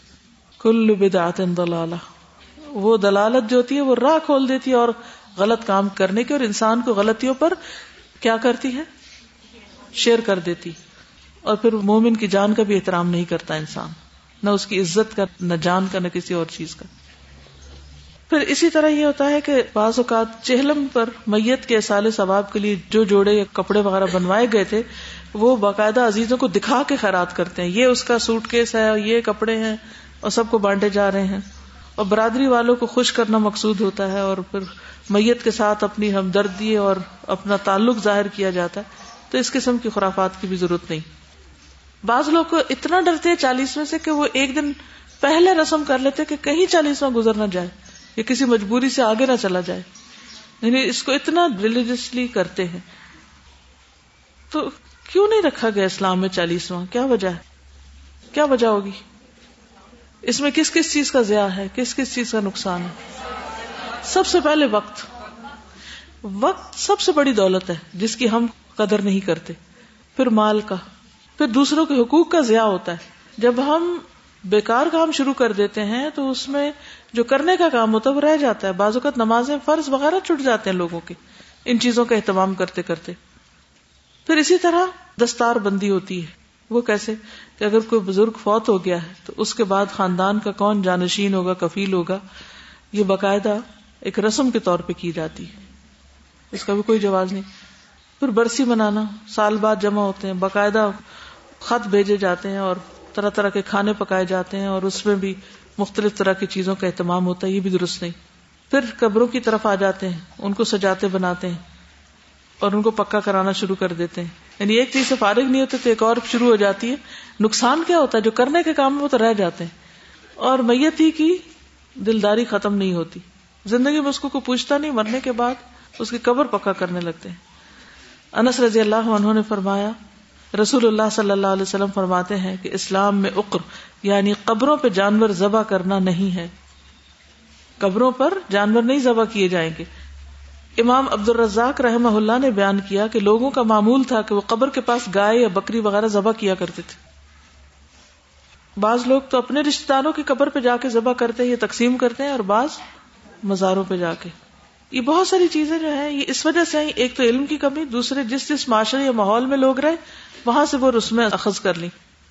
کل بدعت دلالہ۔ وہ دلالت جو ہوتی ہے وہ راہ کھول دیتی ہے اور غلط کام کرنے کی اور انسان کو غلطیوں پر کیا کرتی ہے؟ شیئر کر دیتی۔ اور پھر مومن کی جان کا بھی احترام نہیں کرتا انسان۔ نہ اس کی عزت کا، نہ جان کا، نہ کسی اور چیز کا۔ پھر اسی طرح یہ ہوتا ہے کہ بعض اوقات چہلم پر میت کے سال ثواب کے لیے جو جوڑے یا کپڑے وغیرہ بنوائے گئے تھے وہ باقاعدہ عزیزوں کو دکھا کے خیرات کرتے ہیں۔ یہ اس کا سوٹ کیس ہے اور یہ کپڑے ہیں اور سب کو بانٹے جا رہے ہیں۔ اور برادری والوں کو خوش کرنا مقصود ہوتا ہے اور پھر میت کے ساتھ اپنی ہمدردی اور اپنا تعلق ظاہر کیا جاتا ہے۔ تو اس قسم کی خرافات کی بھی ضرورت نہیں۔ بعض لوگ کو اتنا ڈرتے ہیں چالیس میں سے کہ وہ ایک دن پہلے رسم کر لیتے کہ کہیں چالیسواں گزر نہ جائے یا کسی مجبوری سے آگے نہ چلا جائے۔ یعنی اس کو اتنا ریلیجسلی کرتے ہیں۔ تو کیوں نہیں رکھا گیا اسلام میں چالیسواں؟ کیا وجہ ہے؟ کیا وجہ ہوگی؟ اس میں کس کس چیز کا ضیاع ہے؟ کس کس چیز کا نقصان ہے؟ سب سے پہلے وقت۔ وقت سب سے بڑی دولت ہے، جس کی ہم قدر نہیں کرتے۔ پھر مال کا۔ پھر دوسروں کے حقوق کا ضیاع ہوتا ہے۔ جب ہم بیکار کام شروع کر دیتے ہیں، تو اس میں جو کرنے کا کام ہوتا ہے، وہ رہ جاتا ہے۔ بعض اوقات نمازیں فرض وغیرہ چھٹ جاتے ہیں لوگوں کے۔ ان چیزوں کا اہتمام کرتے کرتے۔ پھر اسی طرح دستار بندی ہوتی ہے۔ وہ کیسے؟ کہ اگر کوئی بزرگ فوت ہو گیا ہے تو اس کے بعد خاندان کا کون جانشین ہوگا، کفیل ہوگا؟ یہ باقاعدہ ایک رسم کے طور پہ کی جاتی ہے۔ اس کا بھی کوئی جواز نہیں۔ پھر برسی منانا، سال بعد جمع ہوتے ہیں، باقاعدہ خط بھیجے جاتے ہیں اور طرح طرح کے کھانے پکائے جاتے ہیں اور اس میں بھی مختلف طرح کی چیزوں کا اہتمام ہوتا ہے، یہ بھی درست نہیں۔ پھر قبروں کی طرف آ جاتے ہیں، ان کو سجاتے بناتے ہیں۔ اور ان کو پکا کرانا شروع کر دیتے ہیں۔ یعنی ایک چیز سے فارغ نہیں ہوتے تو ایک اور شروع ہو جاتی ہے۔ نقصان کیا ہوتا ہے؟ جو کرنے کے کام وہ تو رہ جاتے ہیں۔ اور میت ہی کی دلداری ختم نہیں ہوتی۔ زندگی میں اس کو کوئی پوچھتا نہیں، مرنے کے بعد اس کی قبر پکا کرنے لگتے ہیں۔ انس رضی اللہ عنہ نے فرمایا، رسول اللہ صلی اللہ علیہ وسلم فرماتے ہیں کہ اسلام میں اقر یعنی قبروں پہ جانور ذبح کرنا نہیں ہے۔ قبروں پر جانور نہیں ذبح کیے جائیں گے۔ امام عبد الرزاق رحمہ اللہ نے بیان کیا کہ لوگوں کا معمول تھا کہ وہ قبر کے پاس گائے یا بکری وغیرہ ذبح کیا کرتے تھے۔ بعض لوگ تو اپنے رشتے داروں کی قبر پہ جا کے ذبح کرتے ہیں یا تقسیم کرتے ہیں اور بعض مزاروں پہ جا کے۔ یہ بہت ساری چیزیں جو ہیں، یہ اس وجہ سے ایک تو علم کی کمی، دوسرے جس جس معاشرے یا ماحول میں لوگ رہے، وہاں سے وہ رسمیں اخذ کر لی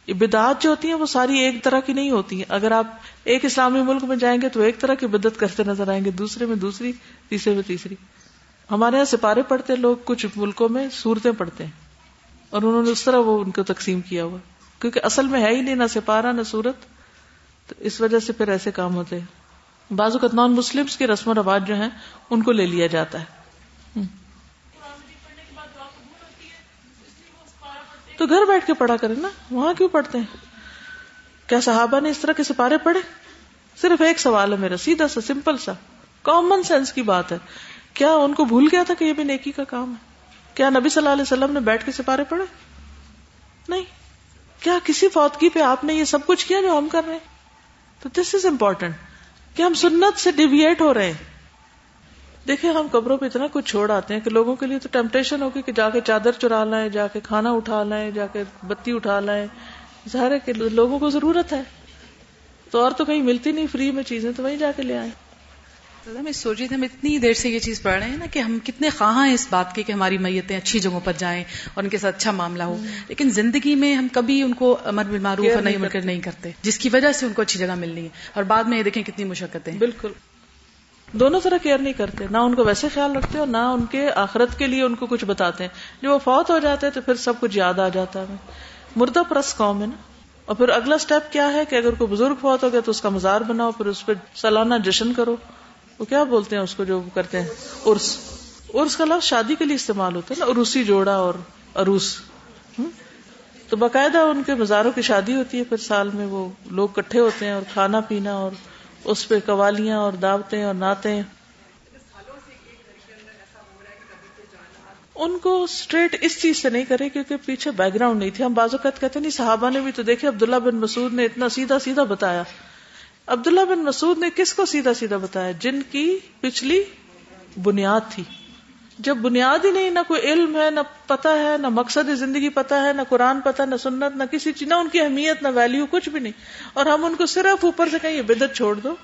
یہ بدعات جو ہوتی ہیں، وہ ساری ایک طرح کی نہیں ہوتی ہیں۔ اگر آپ ایک اسلامی ملک میں جائیں گے تو ایک طرح کی بدت کرتے نظر آئیں گے، دوسرے میں دوسری، تیسرے میں تیسری۔ ہمارے یہاں سپارے پڑھتے لوگ کچھ ملکوں میں صورتیں پڑھتے ہیں اور انہوں نے اس طرح وہ ان کو تقسیم کیا ہوا کیونکہ اصل میں ہے ہی نہیں نہ سپارہ نہ صورت تو اس وجہ سے پھر ایسے کام ہوتے ہیں۔ بعض اوقات نان مسلم کی رسم و رواج جو ہیں، ان کو لے لیا جاتا ہے۔ تو گھر بیٹھ کے پڑھا کرے نا، وہاں کیوں پڑھتے ہیں؟ کیا صحابہ نے اس طرح کے سپارے پڑھے؟ صرف ایک سوال ہے میرا، سیدھا سا سمپل سا۔ کامن سینس کی بات ہے۔ کیا ان کو بھول گیا تھا کہ یہ بھی نیکی کا کام ہے؟ کیا نبی صلی اللہ علیہ وسلم نے بیٹھ کے سپارے پڑھے؟ نہیں۔ کیا کسی فوتگی پہ آپ نے یہ سب کچھ کیا جو ہم کر رہے ہیں؟ تو دس از امپورٹینٹ کہ ہم سنت سے ڈیویٹ ہو رہے ہیں۔ دیکھیں، ہم قبروں پہ اتنا کچھ چھوڑ آتے ہیں کہ لوگوں کے لیے تو ٹیمپٹیشن ہوگی کہ جا کے چادر چرا لائیں، جا کے کھانا اٹھا لائیں، جا کے بتی اٹھا لائیں۔ ظاہر ہے کہ لوگوں کو ضرورت ہے۔ تو اور تو کہیں ملتی نہیں فری میں چیزیں تو وہیں جا کے لے آئیں۔ میں سوچ رہی تھی ہم اتنی دیر سے یہ چیز پڑھ رہے ہیں نا کہ ہم کتنے خواہاں ہیں اس بات کے کہ ہماری میتیں اچھی جگہوں پر جائیں اور ان کے ساتھ اچھا معاملہ ہو۔ لیکن زندگی میں ہم کبھی ان کو امر بالمعروف اور نہیں مل نہیں کرتے جس کی وجہ سے ان کو اچھی جگہ ملنی ہے۔ اور بعد میں یہ دیکھیں کتنی مشقتیں بالکل۔ دونوں طرح کیئر نہیں کرتے۔ نہ ان کو ویسے خیال رکھتے اور نہ ان کے آخرت کے لیے ان کو کچھ بتاتے ہیں۔ جو وہ فوت ہو جاتے ہیں تو پھر سب کچھ یاد آ جاتا ہے۔ مردہ پرس قوم ہے نا۔ اور پھر اگلا سٹیپ کیا ہے کہ اگر کوئی بزرگ فوت ہو گیا تو اس کا مزار بناؤ پھر اس پہ سالانہ جشن کرو۔ وہ کیا بولتے ہیں اس کو جو کرتے ہیں؟ ارس ارس کا لفظ شادی کے لیے استعمال ہوتا ہے نا اروسی جوڑا اور اروس تو باقاعدہ ان کے مزاروں کی شادی ہوتی ہے، پھر سال میں وہ لوگ کٹھے ہوتے ہیں اور کھانا پینا اور اس پہ قوالیاں اور دعوتیں اور نعتیں. ان کو اسٹریٹ اس چیز سے نہیں کرے کیونکہ پیچھے بیک گراؤنڈ نہیں تھی۔ ہم بازو کہتے نہیں، صحابہ نے بھی تو دیکھے، عبداللہ بن مسعود نے اتنا سیدھا سیدھا بتایا۔ عبداللہ بن مسعود نے کس کو سیدھا سیدھا بتایا؟ جن کی پچھلی بنیاد تھی۔ جب بنیاد ہی نہیں، نہ کوئی علم ہے، نہ پتا ہے، نہ مقصد زندگی پتا ہے، نہ قرآن پتا نہ سنت، نہ کسی چیز، نہ ان کی اہمیت، نہ ویلو کچھ بھی نہیں۔ اور ہم ان کو صرف اوپر سے کہیں بدت چھوڑ دو۔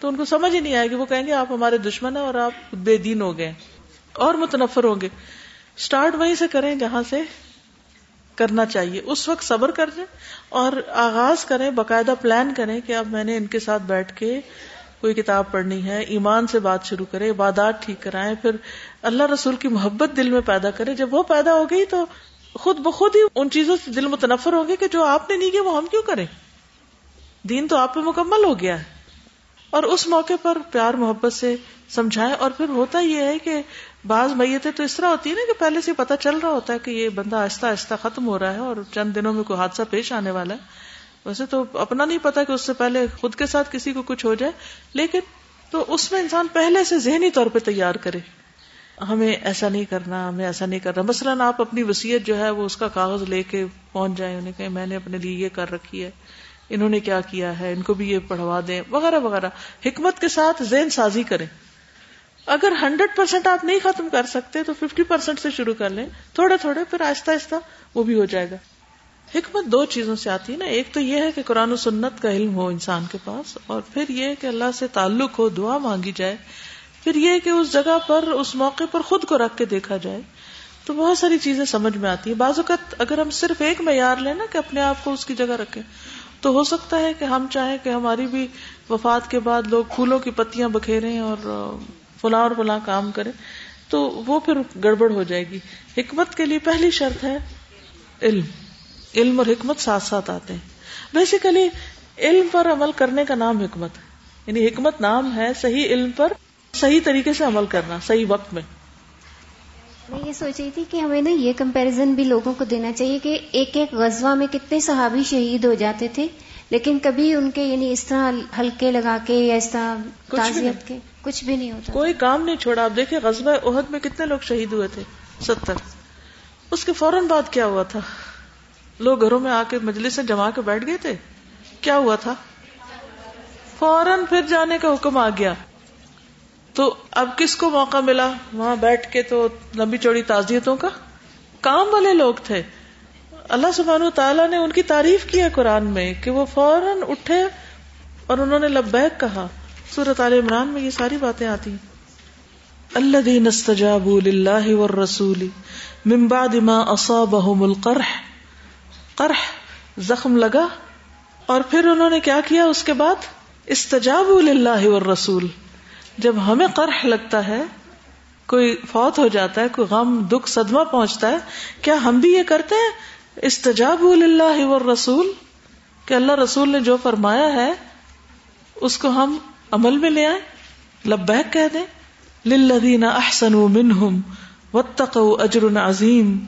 تو ان کو سمجھ ہی نہیں آئے گی وہ کہیں گے، آپ ہمارے دشمن ہیں اور آپ بے دین ہو گئے اور متنفر ہوں گے۔ اسٹارٹ وہیں سے کریں، جہاں سے کرنا چاہیے۔ اس وقت صبر کر جائیں اور آغاز کریں، باقاعدہ پلان کریں کہ اب میں نے ان کے ساتھ بیٹھ کے کوئی کتاب پڑھنی ہے، ایمان سے بات شروع کرے عبادات ٹھیک کرائیں، پھر اللہ رسول کی محبت دل میں پیدا کرے جب وہ پیدا ہو گئی تو خود بخود ہی ان چیزوں سے دل متنفر ہو گئے کہ جو آپ نے نہیں کیا وہ ہم کیوں کریں؟ دین تو آپ پہ مکمل ہو گیا ہے۔ اور اس موقع پر پیار محبت سے سمجھائے اور پھر ہوتا یہ ہے کہ بعض میتیں تو اس طرح ہوتی ہے نا کہ پہلے سے پتا چل رہا ہوتا ہے کہ یہ بندہ آہستہ آہستہ ختم ہو رہا ہے اور چند دنوں میں کوئی حادثہ پیش آنے والا ہے۔ ویسے تو اپنا نہیں پتا کہ اس سے پہلے خود کے ساتھ کسی کو کچھ ہو جائے، لیکن تو اس میں انسان پہلے سے ذہنی طور پہ تیار کرے۔ ہمیں ایسا نہیں کرنا، ہمیں ایسا نہیں کرنا۔ مثلاً آپ اپنی وسیعت جو ہے وہ اس کا کاغذ لے کے پہنچ جائیں، انہیں کہ میں نے اپنے لیے یہ کر رکھی ہے، انہوں نے کیا کیا ہے، ان کو بھی یہ پڑھوا دیں، وغیرہ وغیرہ۔ حکمت کے ساتھ ذہن سازی کریں۔ اگر ہنڈریڈ پرسینٹ آپ نہیں ختم کر سکتے تو ففٹی پرسینٹ سے شروع کر لیں۔ تھوڑے تھوڑے پھر آہستہ آہستہ وہ بھی ہو جائے گا۔ حکمت دو چیزوں سے آتی ہے نا۔ ایک تو یہ ہے کہ قرآن و سنت کا علم ہو انسان کے پاس اور پھر یہ کہ اللہ سے تعلق ہو، دعا مانگی جائے۔ پھر یہ کہ اس جگہ پر، اس موقع پر خود کو رکھ کے دیکھا جائے۔ تو بہت ساری چیزیں سمجھ میں آتی ہیں۔ بعض اوقات اگر ہم صرف ایک معیار لیں نا کہ اپنے آپ کو اس کی جگہ رکھیں، تو ہو سکتا ہے کہ ہم چاہیں کہ ہماری بھی وفات کے بعد لوگ پھولوں کی پتیاں بکھیریں اور فلاں اور فلاں کام کریں تو وہ پھر گڑبڑ ہو جائے گی۔ حکمت کے لیے پہلی شرط ہے علم۔ علم اور حکمت ساتھ ساتھ آتے ہیں۔ بیسیکلی علم پر عمل کرنے کا نام حکمت ہے۔ یعنی حکمت نام ہے صحیح علم پر صحیح طریقے سے عمل کرنا، صحیح وقت میں۔ میں یہ سوچ رہی تھی کہ ہمیں نا یہ کمپیرزن بھی لوگوں کو دینا چاہیے کہ ایک ایک غزوہ میں کتنے صحابی شہید ہو جاتے تھے۔ لیکن کبھی ان کے یعنی اس طرح ہلکے لگا کے یا اس طرح تعزیت کے کچھ بھی نہیں ہوتا۔ کوئی کام نہیں چھوڑا۔ آپ دیکھیں غزوہ عہد میں کتنے لوگ شہید ہوئے تھے؟ ستر۔ اس کے فوراً بعد کیا ہوا تھا؟ لوگ گھروں میں آ کے مجلس سے جما کے بیٹھ گئے تھے؟ کیا ہوا تھا؟ فوراً پھر جانے کا حکم آ گیا۔ تو اب کس کو موقع ملا؟ وہاں بیٹھ کے تو لمبی چوڑی تعزیتوں کا۔ کام والے لوگ تھے۔ اللہ سبحان و تعالیٰ نے ان کی تعریف کی ہے قرآن میں کہ وہ فوراً اٹھے اور انہوں نے لبیک کہا۔ سورت عال عمران میں یہ ساری باتیں آتی ہیں۔ اللہ دین استجاب اللہ و رسول ممباد ما اصابهم القرح۔ قرح زخم لگا اور پھر انہوں نے کیا کیا اس کے بعد؟ استجاب اللہ و رسول جب ہمیں قرح لگتا ہے، کوئی فوت ہو جاتا ہے، کوئی غم، دکھ، صدمہ پہنچتا ہے، کیا ہم بھی یہ کرتے ہیں؟ استجاب اللہ رسول کہ اللہ رسول نے جو فرمایا ہے، اس کو ہم عمل میں لے آئے لبیک کہہ دیں، للذین احسنوا منہم واتقوا اجر عظیم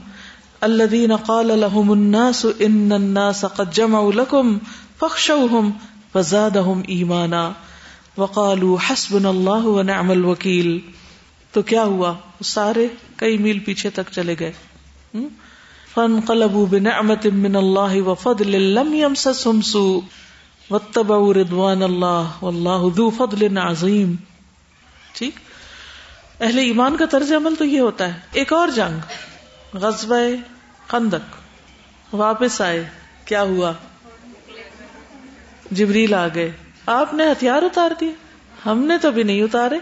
الذين قال لهم الناس ان الناس قد جمعوا لكم فاخشوهم فزادهم ایمانا، وقالوا حسبنا الله ونعم الوکیل۔ تو کیا ہوا؟ سارے کئی میل پیچھے تک چلے گئے۔ فانقلبوا بنعمت من الله وفضل لم يمسسهم سوء واتبعوا رضوان الله والله ذو فضل عظیم ٹھیک؟ اہل ایمان کا طرز عمل تو یہ ہوتا ہے، ایک اور جنگ غزب خندق، واپس آئے، کیا ہوا؟ جبریل آ گئے، آپ نے ہتھیار اتار دیے، ہم نے تو بھی نہیں اتارے،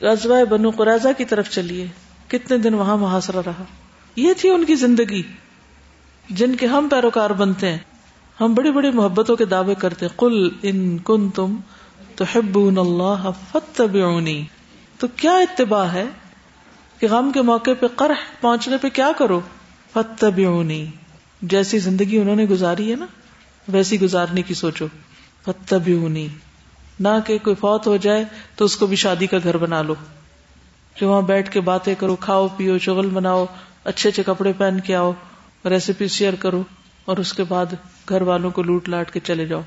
غزوہ بنو قرضہ کی طرف چلیے، کتنے دن وہاں محاصرہ رہا؟ یہ تھی ان کی زندگی جن کے ہم پیروکار بنتے ہیں۔ ہم بڑی بڑی محبتوں کے دعوے کرتے کل ان کن تم تو اللہ فتبعونی تو کیا اتباع ہے کہ غم کے موقع پہ قرح پہنچنے پہ کیا کرو؟ فتبعونی جیسی زندگی انہوں نے گزاری ہے نا، ویسی گزارنے کی سوچو۔ فتبعونی نہ کہ کوئی فوت ہو جائے تو اس کو بھی شادی کا گھر بنا لو۔ کہ وہاں بیٹھ کے باتیں کرو، کھاؤ، پیو، شغل بناؤ اچھے اچھے کپڑے پہن کے آؤ ریسیپی شیئر کرو اور اس کے بعد گھر والوں کو لوٹ لاٹ کے چلے جاؤ۔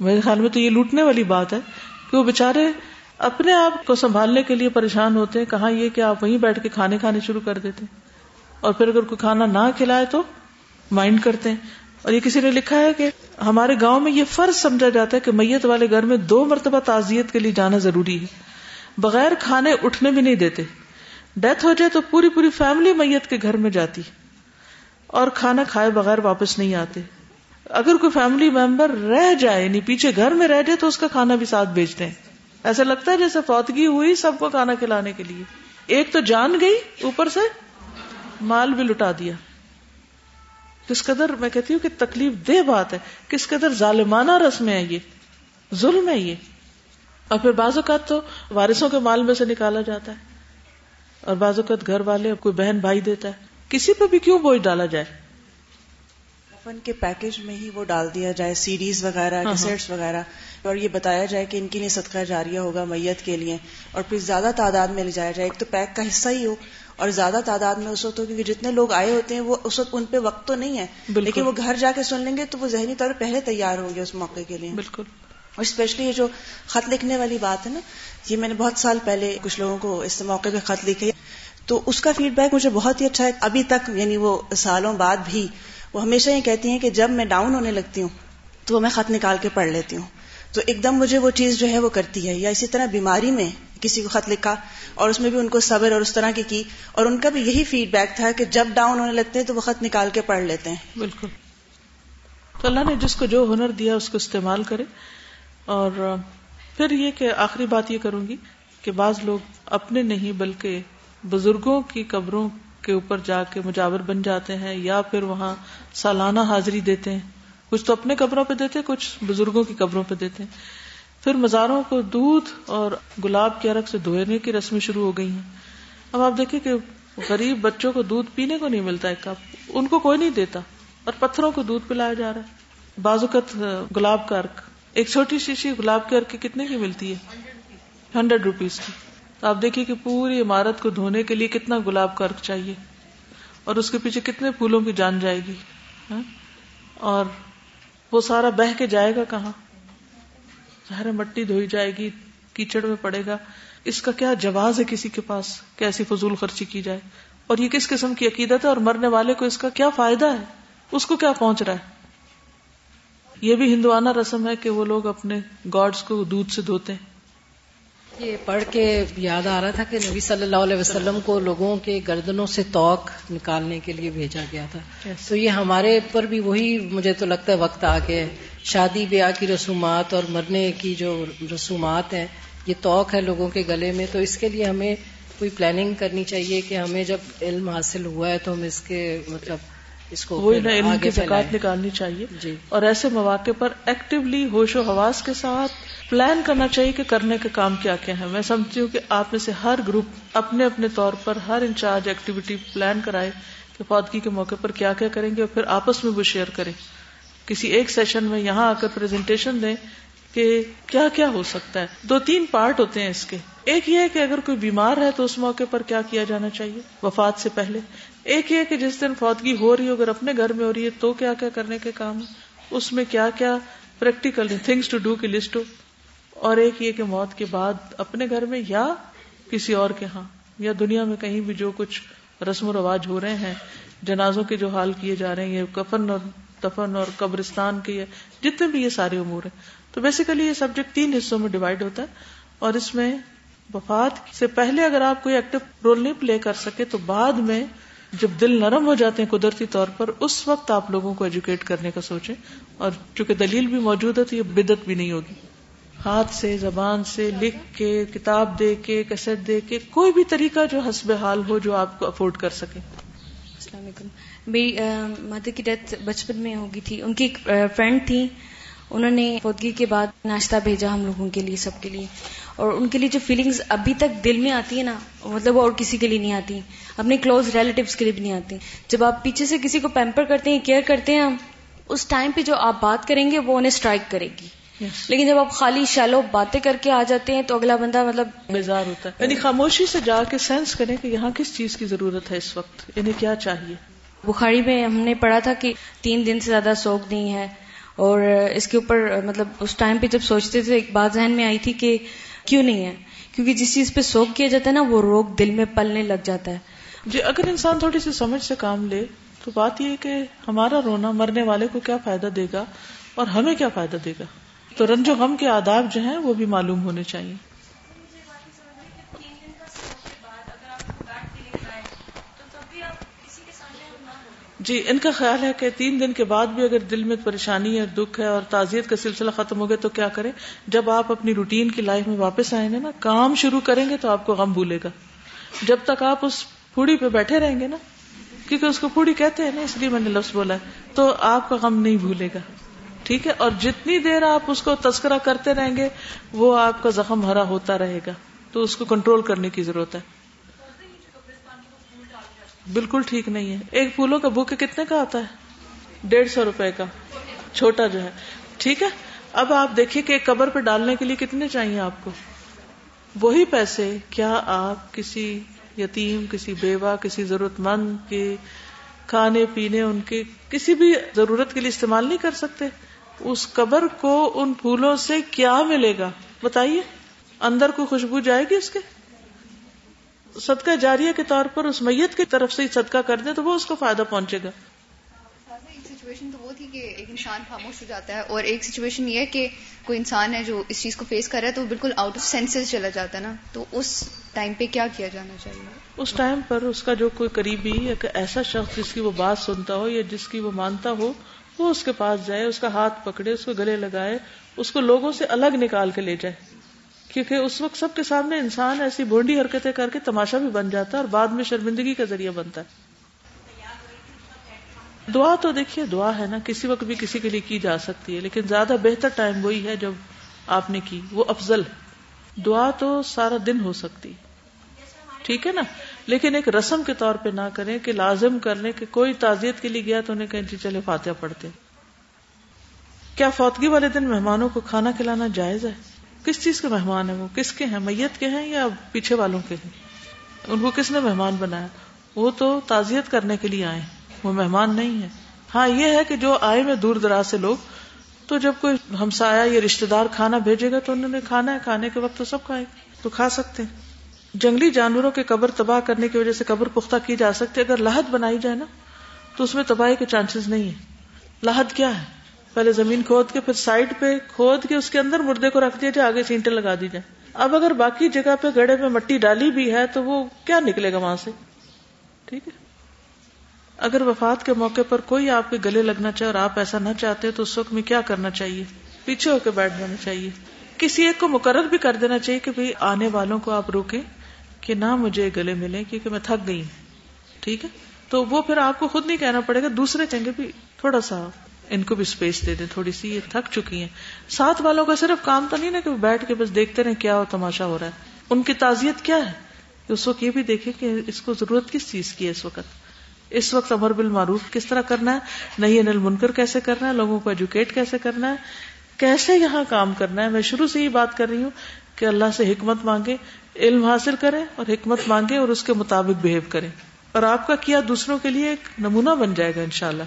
میرے خیال میں تو یہ لوٹنے والی بات ہے کہ وہ بےچارے اپنے آپ کو سنبھالنے کے لیے پریشان ہوتے ہیں، کہاں یہ کہ آپ وہیں بیٹھ کے کھانے کھانے شروع کر دیتے اور پھر اگر کوئی کھانا نہ کھلائے تو مائنڈ کرتے ہیں۔ اور یہ کسی نے لکھا ہے کہ ہمارے گاؤں میں یہ فرض سمجھا جاتا ہے کہ میت والے گھر میں دو مرتبہ تعزیت کے لیے جانا ضروری ہے۔ بغیر کھانے اٹھنے بھی نہیں دیتے۔ ڈیتھ ہو جائے تو پوری پوری فیملی میت کے گھر میں جاتی اور کھانا کھائے بغیر واپس نہیں آتے اگر کوئی فیملی ممبر رہ جائے یعنی پیچھے گھر میں رہ جائے تو اس کا کھانا بھی ساتھ بھیجتے ہیں ایسا لگتا ہے جیسے فوتگی ہوئی سب کو کھانا کھلانے کے لیے۔ ایک تو جان گئی اوپر سے، مال بھی لٹا دیا۔ کس قدر میں کہتی ہوں کہ تکلیف دہ بات ہے، کس قدر ظالمانہ رسم ہے یہ۔ ظلم ہے یہ۔ اور پھر بعض اوقات تو وارثوں کے مال میں سے نکالا جاتا ہے۔ اور بعض اوقات گھر والے کوئی بہن بھائی دیتا ہے۔ کسی پہ بھی کیوں بوجھ ڈالا جائے؟ کفن کے پیکج میں ہی وہ ڈال دیا جائے سیریز وغیرہ کیسٹس ہاں، ہاں۔ وغیرہ۔ اور یہ بتایا جائے کہ ان کے لیے صدقہ جاریہ ہوگا میت کے لیے۔ اور پھر زیادہ تعداد میں لے جایا جائے۔ ایک تو پیک کا حصہ ہی ہو اور زیادہ تعداد میں اس وقت ہو کیونکہ جتنے لوگ آئے ہوتے ہیں وہ اس وقت ان پہ وقت تو نہیں ہے۔ لیکن وہ گھر جا کے سن لیں گے تو وہ ذہنی طور پہلے تیار ہوں گے اس موقع کے لیے۔ بالکل۔ اور اسپیشلی یہ جو خط لکھنے والی بات ہے نا، یہ میں نے بہت سال پہلے کچھ لوگوں کو اس موقع پہ خط لکھے تو اس کا فیڈ بیک مجھے بہت ہی اچھا ہے۔ ابھی تک یعنی وہ سالوں بعد بھی وہ ہمیشہ یہ کہتی ہیں کہ جب میں ڈاؤن ہونے لگتی ہوں، تو وہ میں خط نکال کے پڑھ لیتی ہوں۔ تو ایک دم مجھے وہ چیز جو ہے وہ کرتی ہے، یا اسی طرح بیماری میں کسی کو خط لکھا اور اس میں بھی ان کو صبر اور اس طرح کی کی۔ اور ان کا بھی یہی فیڈ بیک تھا کہ جب ڈاؤن ہونے لگتے ہیں تو وہ خط نکال کے پڑھ لیتے ہیں۔ بالکل۔ تو اللہ نے جس کو جو ہنر دیا، اس کو استعمال کرے۔ اور پھر یہ کہ آخری بات یہ کروں گی کہ بعض لوگ اپنے نہیں بلکہ بزرگوں کی قبروں کے اوپر جا کے مجاور بن جاتے ہیں یا پھر وہاں سالانہ حاضری دیتے ہیں۔ کچھ تو اپنے قبروں پہ دیتے کچھ بزرگوں کی قبروں پہ دیتے ہیں۔ پھر مزاروں کو دودھ اور گلاب کے عرق سے دھونے کی رسمیں شروع ہو گئی ہیں۔ اب آپ دیکھیں کہ غریب بچوں کو دودھ پینے کو نہیں ملتا ایک کپ، ان کو کوئی نہیں دیتا اور پتھروں کو دودھ پلایا جا رہا ہے۔ بازوقت گلاب کا ارک ایک چھوٹی شیشی گلاب کے ارک کتنے کی ملتی ہے؟ ہنڈریڈ روپیز کی۔ تو آپ دیکھیے کہ پوری عمارت کو دھونے کے لیے کتنا گلاب کا ارک چاہیے۔ اور اس کے پیچھے کتنے پھولوں کی جان جائے گی۔ ہاں؟ اور وہ سارا بہ کے جائے گا کہاں؟ ظاہر مٹی دھوئی جائے گی، کیچڑ میں پڑے گا۔ اس کا کیا جواز ہے کسی کے پاس کیسی فضول خرچی کی جائے؟ اور یہ کس قسم کی عقیدت ہے اور مرنے والے کو اس کا کیا فائدہ ہے؟ اس کو کیا پہنچ رہا ہے؟ یہ بھی ہندوانہ رسم ہے کہ وہ لوگ اپنے گاڈس کو دودھ سے دھوتے ہیں۔ یہ پڑھ کے یاد آ رہا تھا کہ نبی صلی اللہ علیہ وسلم کو لوگوں کے گردنوں سے توق نکالنے کے لیے بھیجا گیا تھا۔ تو یہ ہمارے پر بھی وہی مجھے تو لگتا ہے وقت آ گیا شادی بیاہ کی رسومات اور مرنے کی جو رسومات ہیں یہ توق ہے لوگوں کے گلے میں۔ تو اس کے لیے ہمیں کوئی پلاننگ کرنی چاہیے کہ ہمیں جب علم حاصل ہوا ہے تو ہم اس کے مطلب اس کو وہی علم کی زکات نکالنی چاہیے۔ جی۔ اور ایسے مواقع پر ایکٹیولی ہوش و حواس کے ساتھ پلان کرنا چاہیے کہ کرنے کے کام کیا کیا ہے میں سمجھتی ہوں کہ آپ میں سے ہر گروپ اپنے اپنے طور پر ہر انچارج ایکٹیویٹی پلان کرائے کہ فوتگی کے موقع پر کیا کیا کریں گے اور پھر آپس میں وہ شیئر کریں۔ کسی ایک سیشن میں یہاں آ کر پریزنٹیشن دیں کہ کیا کیا ہو سکتا ہے۔ دو تین پارٹ ہوتے ہیں اس کے۔ ایک یہ کہ اگر کوئی بیمار ہے تو اس موقع پر کیا کیا جانا چاہیے۔ وفات سے پہلے ایک یہ کہ جس دن فوتگی ہو رہی ہو اگر اپنے گھر میں ہو رہی ہے، تو کیا کیا کرنے کے کام؟ ہے اس میں کیا کیا پریکٹیکل تھنگس ٹو ڈو کی لسٹ ہو؟ اور ایک یہ کہ موت کے بعد اپنے گھر میں یا کسی اور کے ہاں یا دنیا میں کہیں بھی جو کچھ رسم و رواج ہو رہے ہیں، جنازوں کے جو حال کیے جا رہے ہیں، یہ کفن اور دفن اور قبرستان کے جتنے بھی یہ سارے امور ہیں۔ تو بیسیکلی یہ سبجیکٹ تین حصوں میں ڈیوائڈ ہوتا ہے۔ اور اس میں وفات سے پہلے اگر آپ کوئی ایکٹیو رول نہیں پلے کر سکے، تو بعد میں جب دل نرم ہو جاتے ہیں قدرتی طور پر، اس وقت آپ لوگوں کو ایجوکیٹ کرنے کا سوچیں۔ اور چونکہ دلیل بھی موجود ہے تو یہ بدت بھی نہیں ہوگی۔ ہاتھ سے، زبان سے، لکھ کے، کتاب دے کے کیسٹ دے کے، کوئی بھی طریقہ جو حسب حال ہو، جو آپ کو افورڈ کر سکے۔ السلام علیکم۔ میری مدر کی ڈیتھ بچپن میں ہوگی تھی۔ ان کی ایک فرینڈ تھی۔ انہوں نے فوتگی کے بعد ناشتہ بھیجا ہم لوگوں کے لیے، سب کے لیے۔ اور ان کے لیے جو فیلنگز ابھی تک دل میں آتی ہے نا مطلب وہ اور کسی کے لیے نہیں آتی۔ اپنے کلوز ریلیٹیوز کے لیے بھی نہیں آتی۔ جب آپ پیچھے سے کسی کو پیمپر کرتے ہیں کیئر کرتے ہیں اس ٹائم پہ جو آپ بات کریں گے وہ انہیں اسٹرائک کرے گی۔ Yes. لیکن جب آپ خالی شیلو باتیں کر کے آ جاتے ہیں تو اگلا بندہ مطلب بیزار ہوتا ہے۔ یعنی خاموشی سے جا کے سینس کریں کہ یہاں کس چیز کی ضرورت ہے اس وقت؟ انہیں کیا چاہیے؟ بخاری میں ہم نے پڑھا تھا کہ تین دن سے زیادہ سوگ نہیں ہے۔ اور اس کے اوپر مطلب اس ٹائم پہ جب سوچتے تھے ایک بات ذہن میں آئی تھی کہ کیوں نہیں ہے؟ کیونکہ جس چیز پہ سوگ کیا جاتا ہے نا، وہ روگ دل میں پلنے لگ جاتا ہے۔ جی اگر انسان تھوڑی سی سمجھ سے کام لے، تو بات یہ کہ ہمارا رونا مرنے والے کو کیا فائدہ دے گا اور ہمیں کیا فائدہ دے گا؟ تو رنج و غم کے آداب جو ہیں، وہ بھی معلوم ہونے چاہیے۔ جی ان کا خیال ہے کہ تین دن کے بعد بھی اگر دل میں پریشانی ہے، دکھ ہے اور تعزیت کا سلسلہ ختم ہو گیا تو کیا کریں؟ جب آپ اپنی روٹین کی لائف میں واپس آئیں گے نا، کام شروع کریں گے تو آپ کو غم بھولے گا۔ جب تک آپ اس پھوڑی پہ بیٹھے رہیں گے نا، کیونکہ اس کو پھوڑی کہتے ہیں نا، اس لیے میں نے لفظ بولا ہے، تو آپ کا غم نہیں بھولے گا۔ ٹھیک ہے؟ اور جتنی دیر آپ اس کو تذکرہ کرتے رہیں گے، وہ آپ کا زخم ہرا ہوتا رہے گا۔ تو اس کو کنٹرول کرنے کی ضرورت ہے۔ بالکل ٹھیک نہیں ہے۔ ایک پھولوں کا بک کتنے کا آتا ہے؟ ڈیڑھ سو روپے کا۔ چھوٹا جو ہے۔ ٹھیک ہے؟ اب آپ دیکھیے کہ ایک قبر پہ ڈالنے کے لیے کتنے چاہیے آپ کو؟ وہی پیسے کیا آپ کسی یتیم، کسی بیوہ، کسی ضرورت مند کے کھانے پینے، ان کے کسی بھی ضرورت کے لیے استعمال نہیں کر سکتے؟ اس قبر کو ان پھولوں سے کیا ملے گا؟ بتائیے۔ اندر کو خوشبو جائے گی اس کے؟ صدقہ جاریہ کے طور پر اس میت کی طرف سے صدقہ کر دے تو وہ اس کو فائدہ پہنچے گا۔ سچویشن تو وہ تھی کہ ایک انسان خاموش ہو جاتا ہے اور ایک سچویشن یہ ہے کہ کوئی انسان ہے جو اس چیز کو فیس کر رہا ہے تو وہ بالکل آؤٹ آف سینسز چلا جاتا ہے نا۔ تو اس ٹائم پہ کیا کیا جانا چاہیے؟ اس ٹائم پر اس کا جو کوئی قریبی یا ایسا شخص جس کی وہ بات سنتا ہو یا جس کی وہ مانتا ہو وہ اس کے پاس جائے اس کا ہاتھ پکڑے اس کو گلے لگائے اس کو لوگوں سے الگ نکال کے لے جائے۔ کیونکہ اس وقت سب کے سامنے انسان ایسی بونڈی حرکتیں کر کے تماشا بھی بن جاتا ہے اور بعد میں شرمندگی کا ذریعہ بنتا ہے۔ دعا تو دیکھیے، دعا ہے نا، کسی وقت بھی کسی کے لیے کی جا سکتی ہے، لیکن زیادہ بہتر ٹائم وہی ہے جب آپ نے کی۔ وہ افضل دعا تو سارا دن ہو سکتی ٹھیک ہے نا؟ لیکن ایک رسم کے طور پہ نہ کریں کہ لازم کر لیں کہ کوئی تعزیت کے لیے گیا تو انہیں کہیں جی چلے فاتحہ پڑھتے۔ کیا فوتگی والے دن مہمانوں کو کھانا کھلانا جائز ہے؟ کس چیز کے مہمان ہیں وہ؟ کس کے ہیں میت کے ہیں یا پیچھے والوں کے ہیں؟ ان کو کس نے مہمان بنایا؟ وہ تو تعزیت کرنے کے لیے آئے وہ مہمان نہیں ہے ہاں یہ ہے کہ جو آئے میں دور دراز سے لوگ، تو جب کوئی ہمسایا یا رشتے دار کھانا بھیجے گا تو انہوں نے کھانا ہے، کھانے کے وقت تو سب کھائے تو کھا سکتے ہیں۔ جنگلی جانوروں کے قبر تباہ کرنے کی وجہ سے قبر پختہ کی جا سکتی اگر لاہد بنائی جائے نا، تو اس میں تباہی کے چانسز نہیں ہے لاہد کیا ہے؟ پہلے زمین کھود کے پھر سائڈ پہ کھود کے اس کے اندر مردے کو رکھ دیا جائے، آگے سینٹے لگا دی جائے۔ اب اگر باقی جگہ پہ گڑے پہ مٹی ڈالی بھی ہے تو وہ کیا نکلے گا وہاں سے؟ ٹھیک ہے۔ اگر وفات کے موقع پر کوئی آپ کے گلے لگنا چاہے اور آپ ایسا نہ چاہتے تو اس وقت میں کیا کرنا چاہیے؟ پیچھے ہو کے بیٹھ جانا چاہیے۔ کسی ایک کو مقرر بھی کر دینا چاہیے کہ آنے والوں کو آپ روکیں کہ نہ مجھے گلے ملے کیونکہ میں تھک گئی ٹھیک ہے؟ تو وہ پھر آپ کو خود نہیں کہنا پڑے گا، دوسرے کہیں گے بھی تھوڑا سا ان کو بھی اسپیس دے دیں، تھوڑی سی یہ تھک چکی ہیں۔ ساتھ والوں کا صرف کام تو نہیں نا کہ بیٹھ کے بس دیکھتے رہے کیا ہو تماشا ہو رہا ہے۔ ان کی تعزیت کیا ہے؟ اس وقت یہ بھی دیکھے کہ اس کو ضرورت کس چیز کی ہے اس وقت؟ اس وقت امر بل معروف کس طرح کرنا ہے؟ نہیں، انل منکر کیسے کرنا ہے؟ لوگوں کو ایجوکیٹ کیسے کرنا ہے؟ کیسے یہاں کام کرنا ہے؟ میں شروع سے ہی بات کر رہی ہوں کہ اللہ سے حکمت مانگے علم حاصل کرے اور حکمت مانگے اور اس کے مطابق بہیو کرے اور آپ کا کیا دوسروں کے لیے ایک نمونہ بن جائے گا انشاءاللہ۔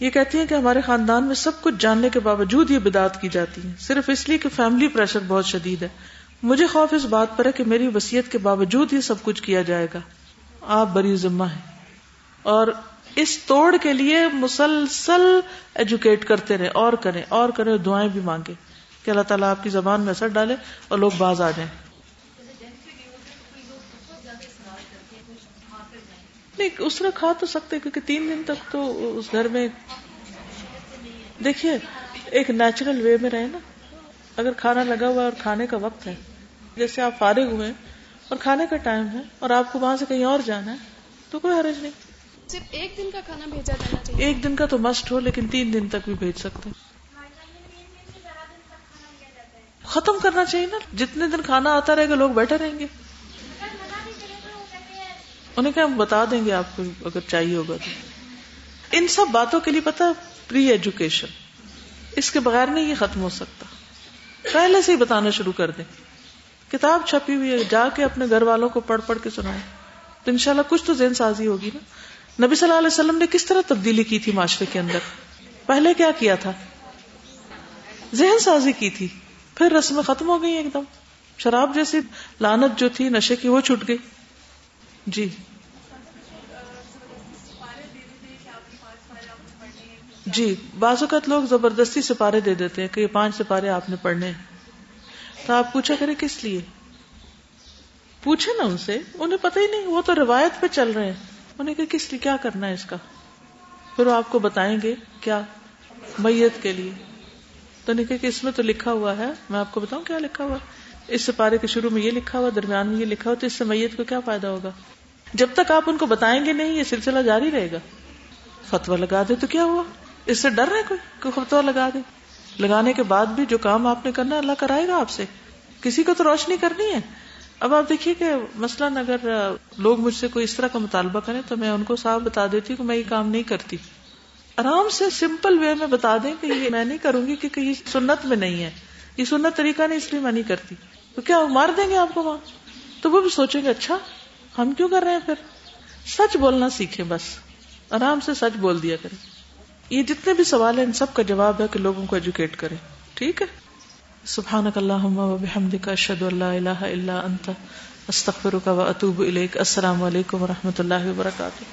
یہ کہتی ہیں کہ ہمارے خاندان میں سب کچھ جاننے کے باوجود یہ بدعت کی جاتی ہے صرف اس لیے کہ فیملی پریشر بہت شدید ہے۔ مجھے خوف اس بات پر ہے کہ میری وسیعت کے باوجود ہی سب کچھ کیا جائے گا۔ آپ بری ذمہ ہیں۔ اور اس توڑ کے لیے مسلسل ایجوکیٹ کرتے رہے۔ اور کریں اور کریں دعائیں بھی مانگے کہ اللہ تعالیٰ آپ کی زبان میں اثر ڈالے اور لوگ باز آ جائیں۔ نہیں اس نے کھا تو سکتے کیونکہ تین دن تک تو اس گھر میں دیکھیے ایک نیچرل وے میں رہے نا۔ اگر کھانا لگا ہوا ہے اور کھانے کا وقت ہے جیسے آپ فارغ ہوئے اور کھانے کا ٹائم ہے اور آپ کو وہاں سے کہیں اور جانا ہے تو کوئی حرج نہیں۔ صرف ایک دن کا کھانا بھیجا جانا چاہیے۔ ایک دن کا تو مسٹ ہو لیکن تین دن تک بھی بھیج سکتے۔ ختم کرنا چاہیے نا۔ جتنے دن کھانا آتا رہے گا لوگ بیٹھے رہیں گے۔ انہیں کیا ہم بتا دیں گے آپ کو اگر چاہیے ہوگا تو۔ ان سب باتوں کے لیے پتا پری ایجوکیشن۔ اس کے بغیر نہیں یہ ختم ہو سکتا۔ پہلے سے ہی بتانا شروع کر دیں۔ کتاب چھپی ہوئی ہے، جا کے اپنے گھر والوں کو پڑھ پڑھ کے سنائیں۔ تو انشاءاللہ کچھ تو ذہن سازی ہوگی نا۔ نبی صلی اللہ علیہ وسلم نے کس طرح تبدیلی کی تھی معاشرے کے اندر؟ پہلے کیا کیا تھا؟ ذہن سازی کی تھی۔ پھر رسمیں ختم ہو گئی ایک دم۔ شراب جیسی لانت جو تھی، نشے کی، وہ چھٹ گئی۔ جی۔ جی بعض اوقات لوگ زبردستی سپارے دے دیتے ہیں کہ یہ پانچ سپارے آپ نے پڑھنے تو آپ پوچھا کرے کس لیے؟ پوچھے نا ان سے، انہیں پتہ ہی نہیں، وہ تو روایت پہ چل رہے ہیں۔ انہیں کہ کس لیے، کیا کرنا ہے اس کا؟ پھر وہ آپ کو بتائیں گے کیا؟ میت کے لیے۔ تو نہیں کہ اس میں تو لکھا ہوا ہے۔ میں آپ کو بتاؤں کیا لکھا ہوا؟ اس سپارے کے شروع میں یہ لکھا ہوا، درمیان میں یہ لکھا ہوا، تو اس سے میت کو کیا فائدہ ہوگا؟ جب تک آپ ان کو بتائیں گے نہیں، یہ سلسلہ جاری رہے گا۔ فتوا لگا دے تو کیا ہوا؟ اس سے ڈر رہے کوئی؟ کوئی فتوا لگا دے۔ لگانے کے بعد بھی جو کام آپ نے کرنا اللہ کرائے گا آپ سے۔ کسی کو تو روشنی کرنی ہے۔ اب آپ دیکھیے کہ مثلاً اگر لوگ مجھ سے کوئی اس طرح کا مطالبہ کریں تو میں ان کو صاف بتا دیتی ہوں کہ میں یہ کام نہیں کرتی۔ آرام سے سمپل وے میں بتا دیں کہ یہ میں نہیں کروں گی کیونکہ یہ سنت میں نہیں ہے۔ یہ سنت طریقہ نہیں، اس لیے میں نہیں کرتی۔ تو کیا وہ مار دیں گے آپ کو وہاں؟ تو وہ بھی سوچیں گے اچھا ہم کیوں کر رہے ہیں پھر؟ سچ بولنا سیکھیں بس۔ آرام سے سچ بول دیا کریں۔ یہ جتنے بھی سوال ہیں، ان سب کا جواب ہے کہ لوگوں کو ایجوکیٹ کریں۔ ٹھیک ہے؟ سبحانک اللہم و بحمدک، اشہد اللہ الہ الا انت، استغفرک و اتوب الیک۔ السلام علیکم و رحمۃ اللہ وبرکاتہ۔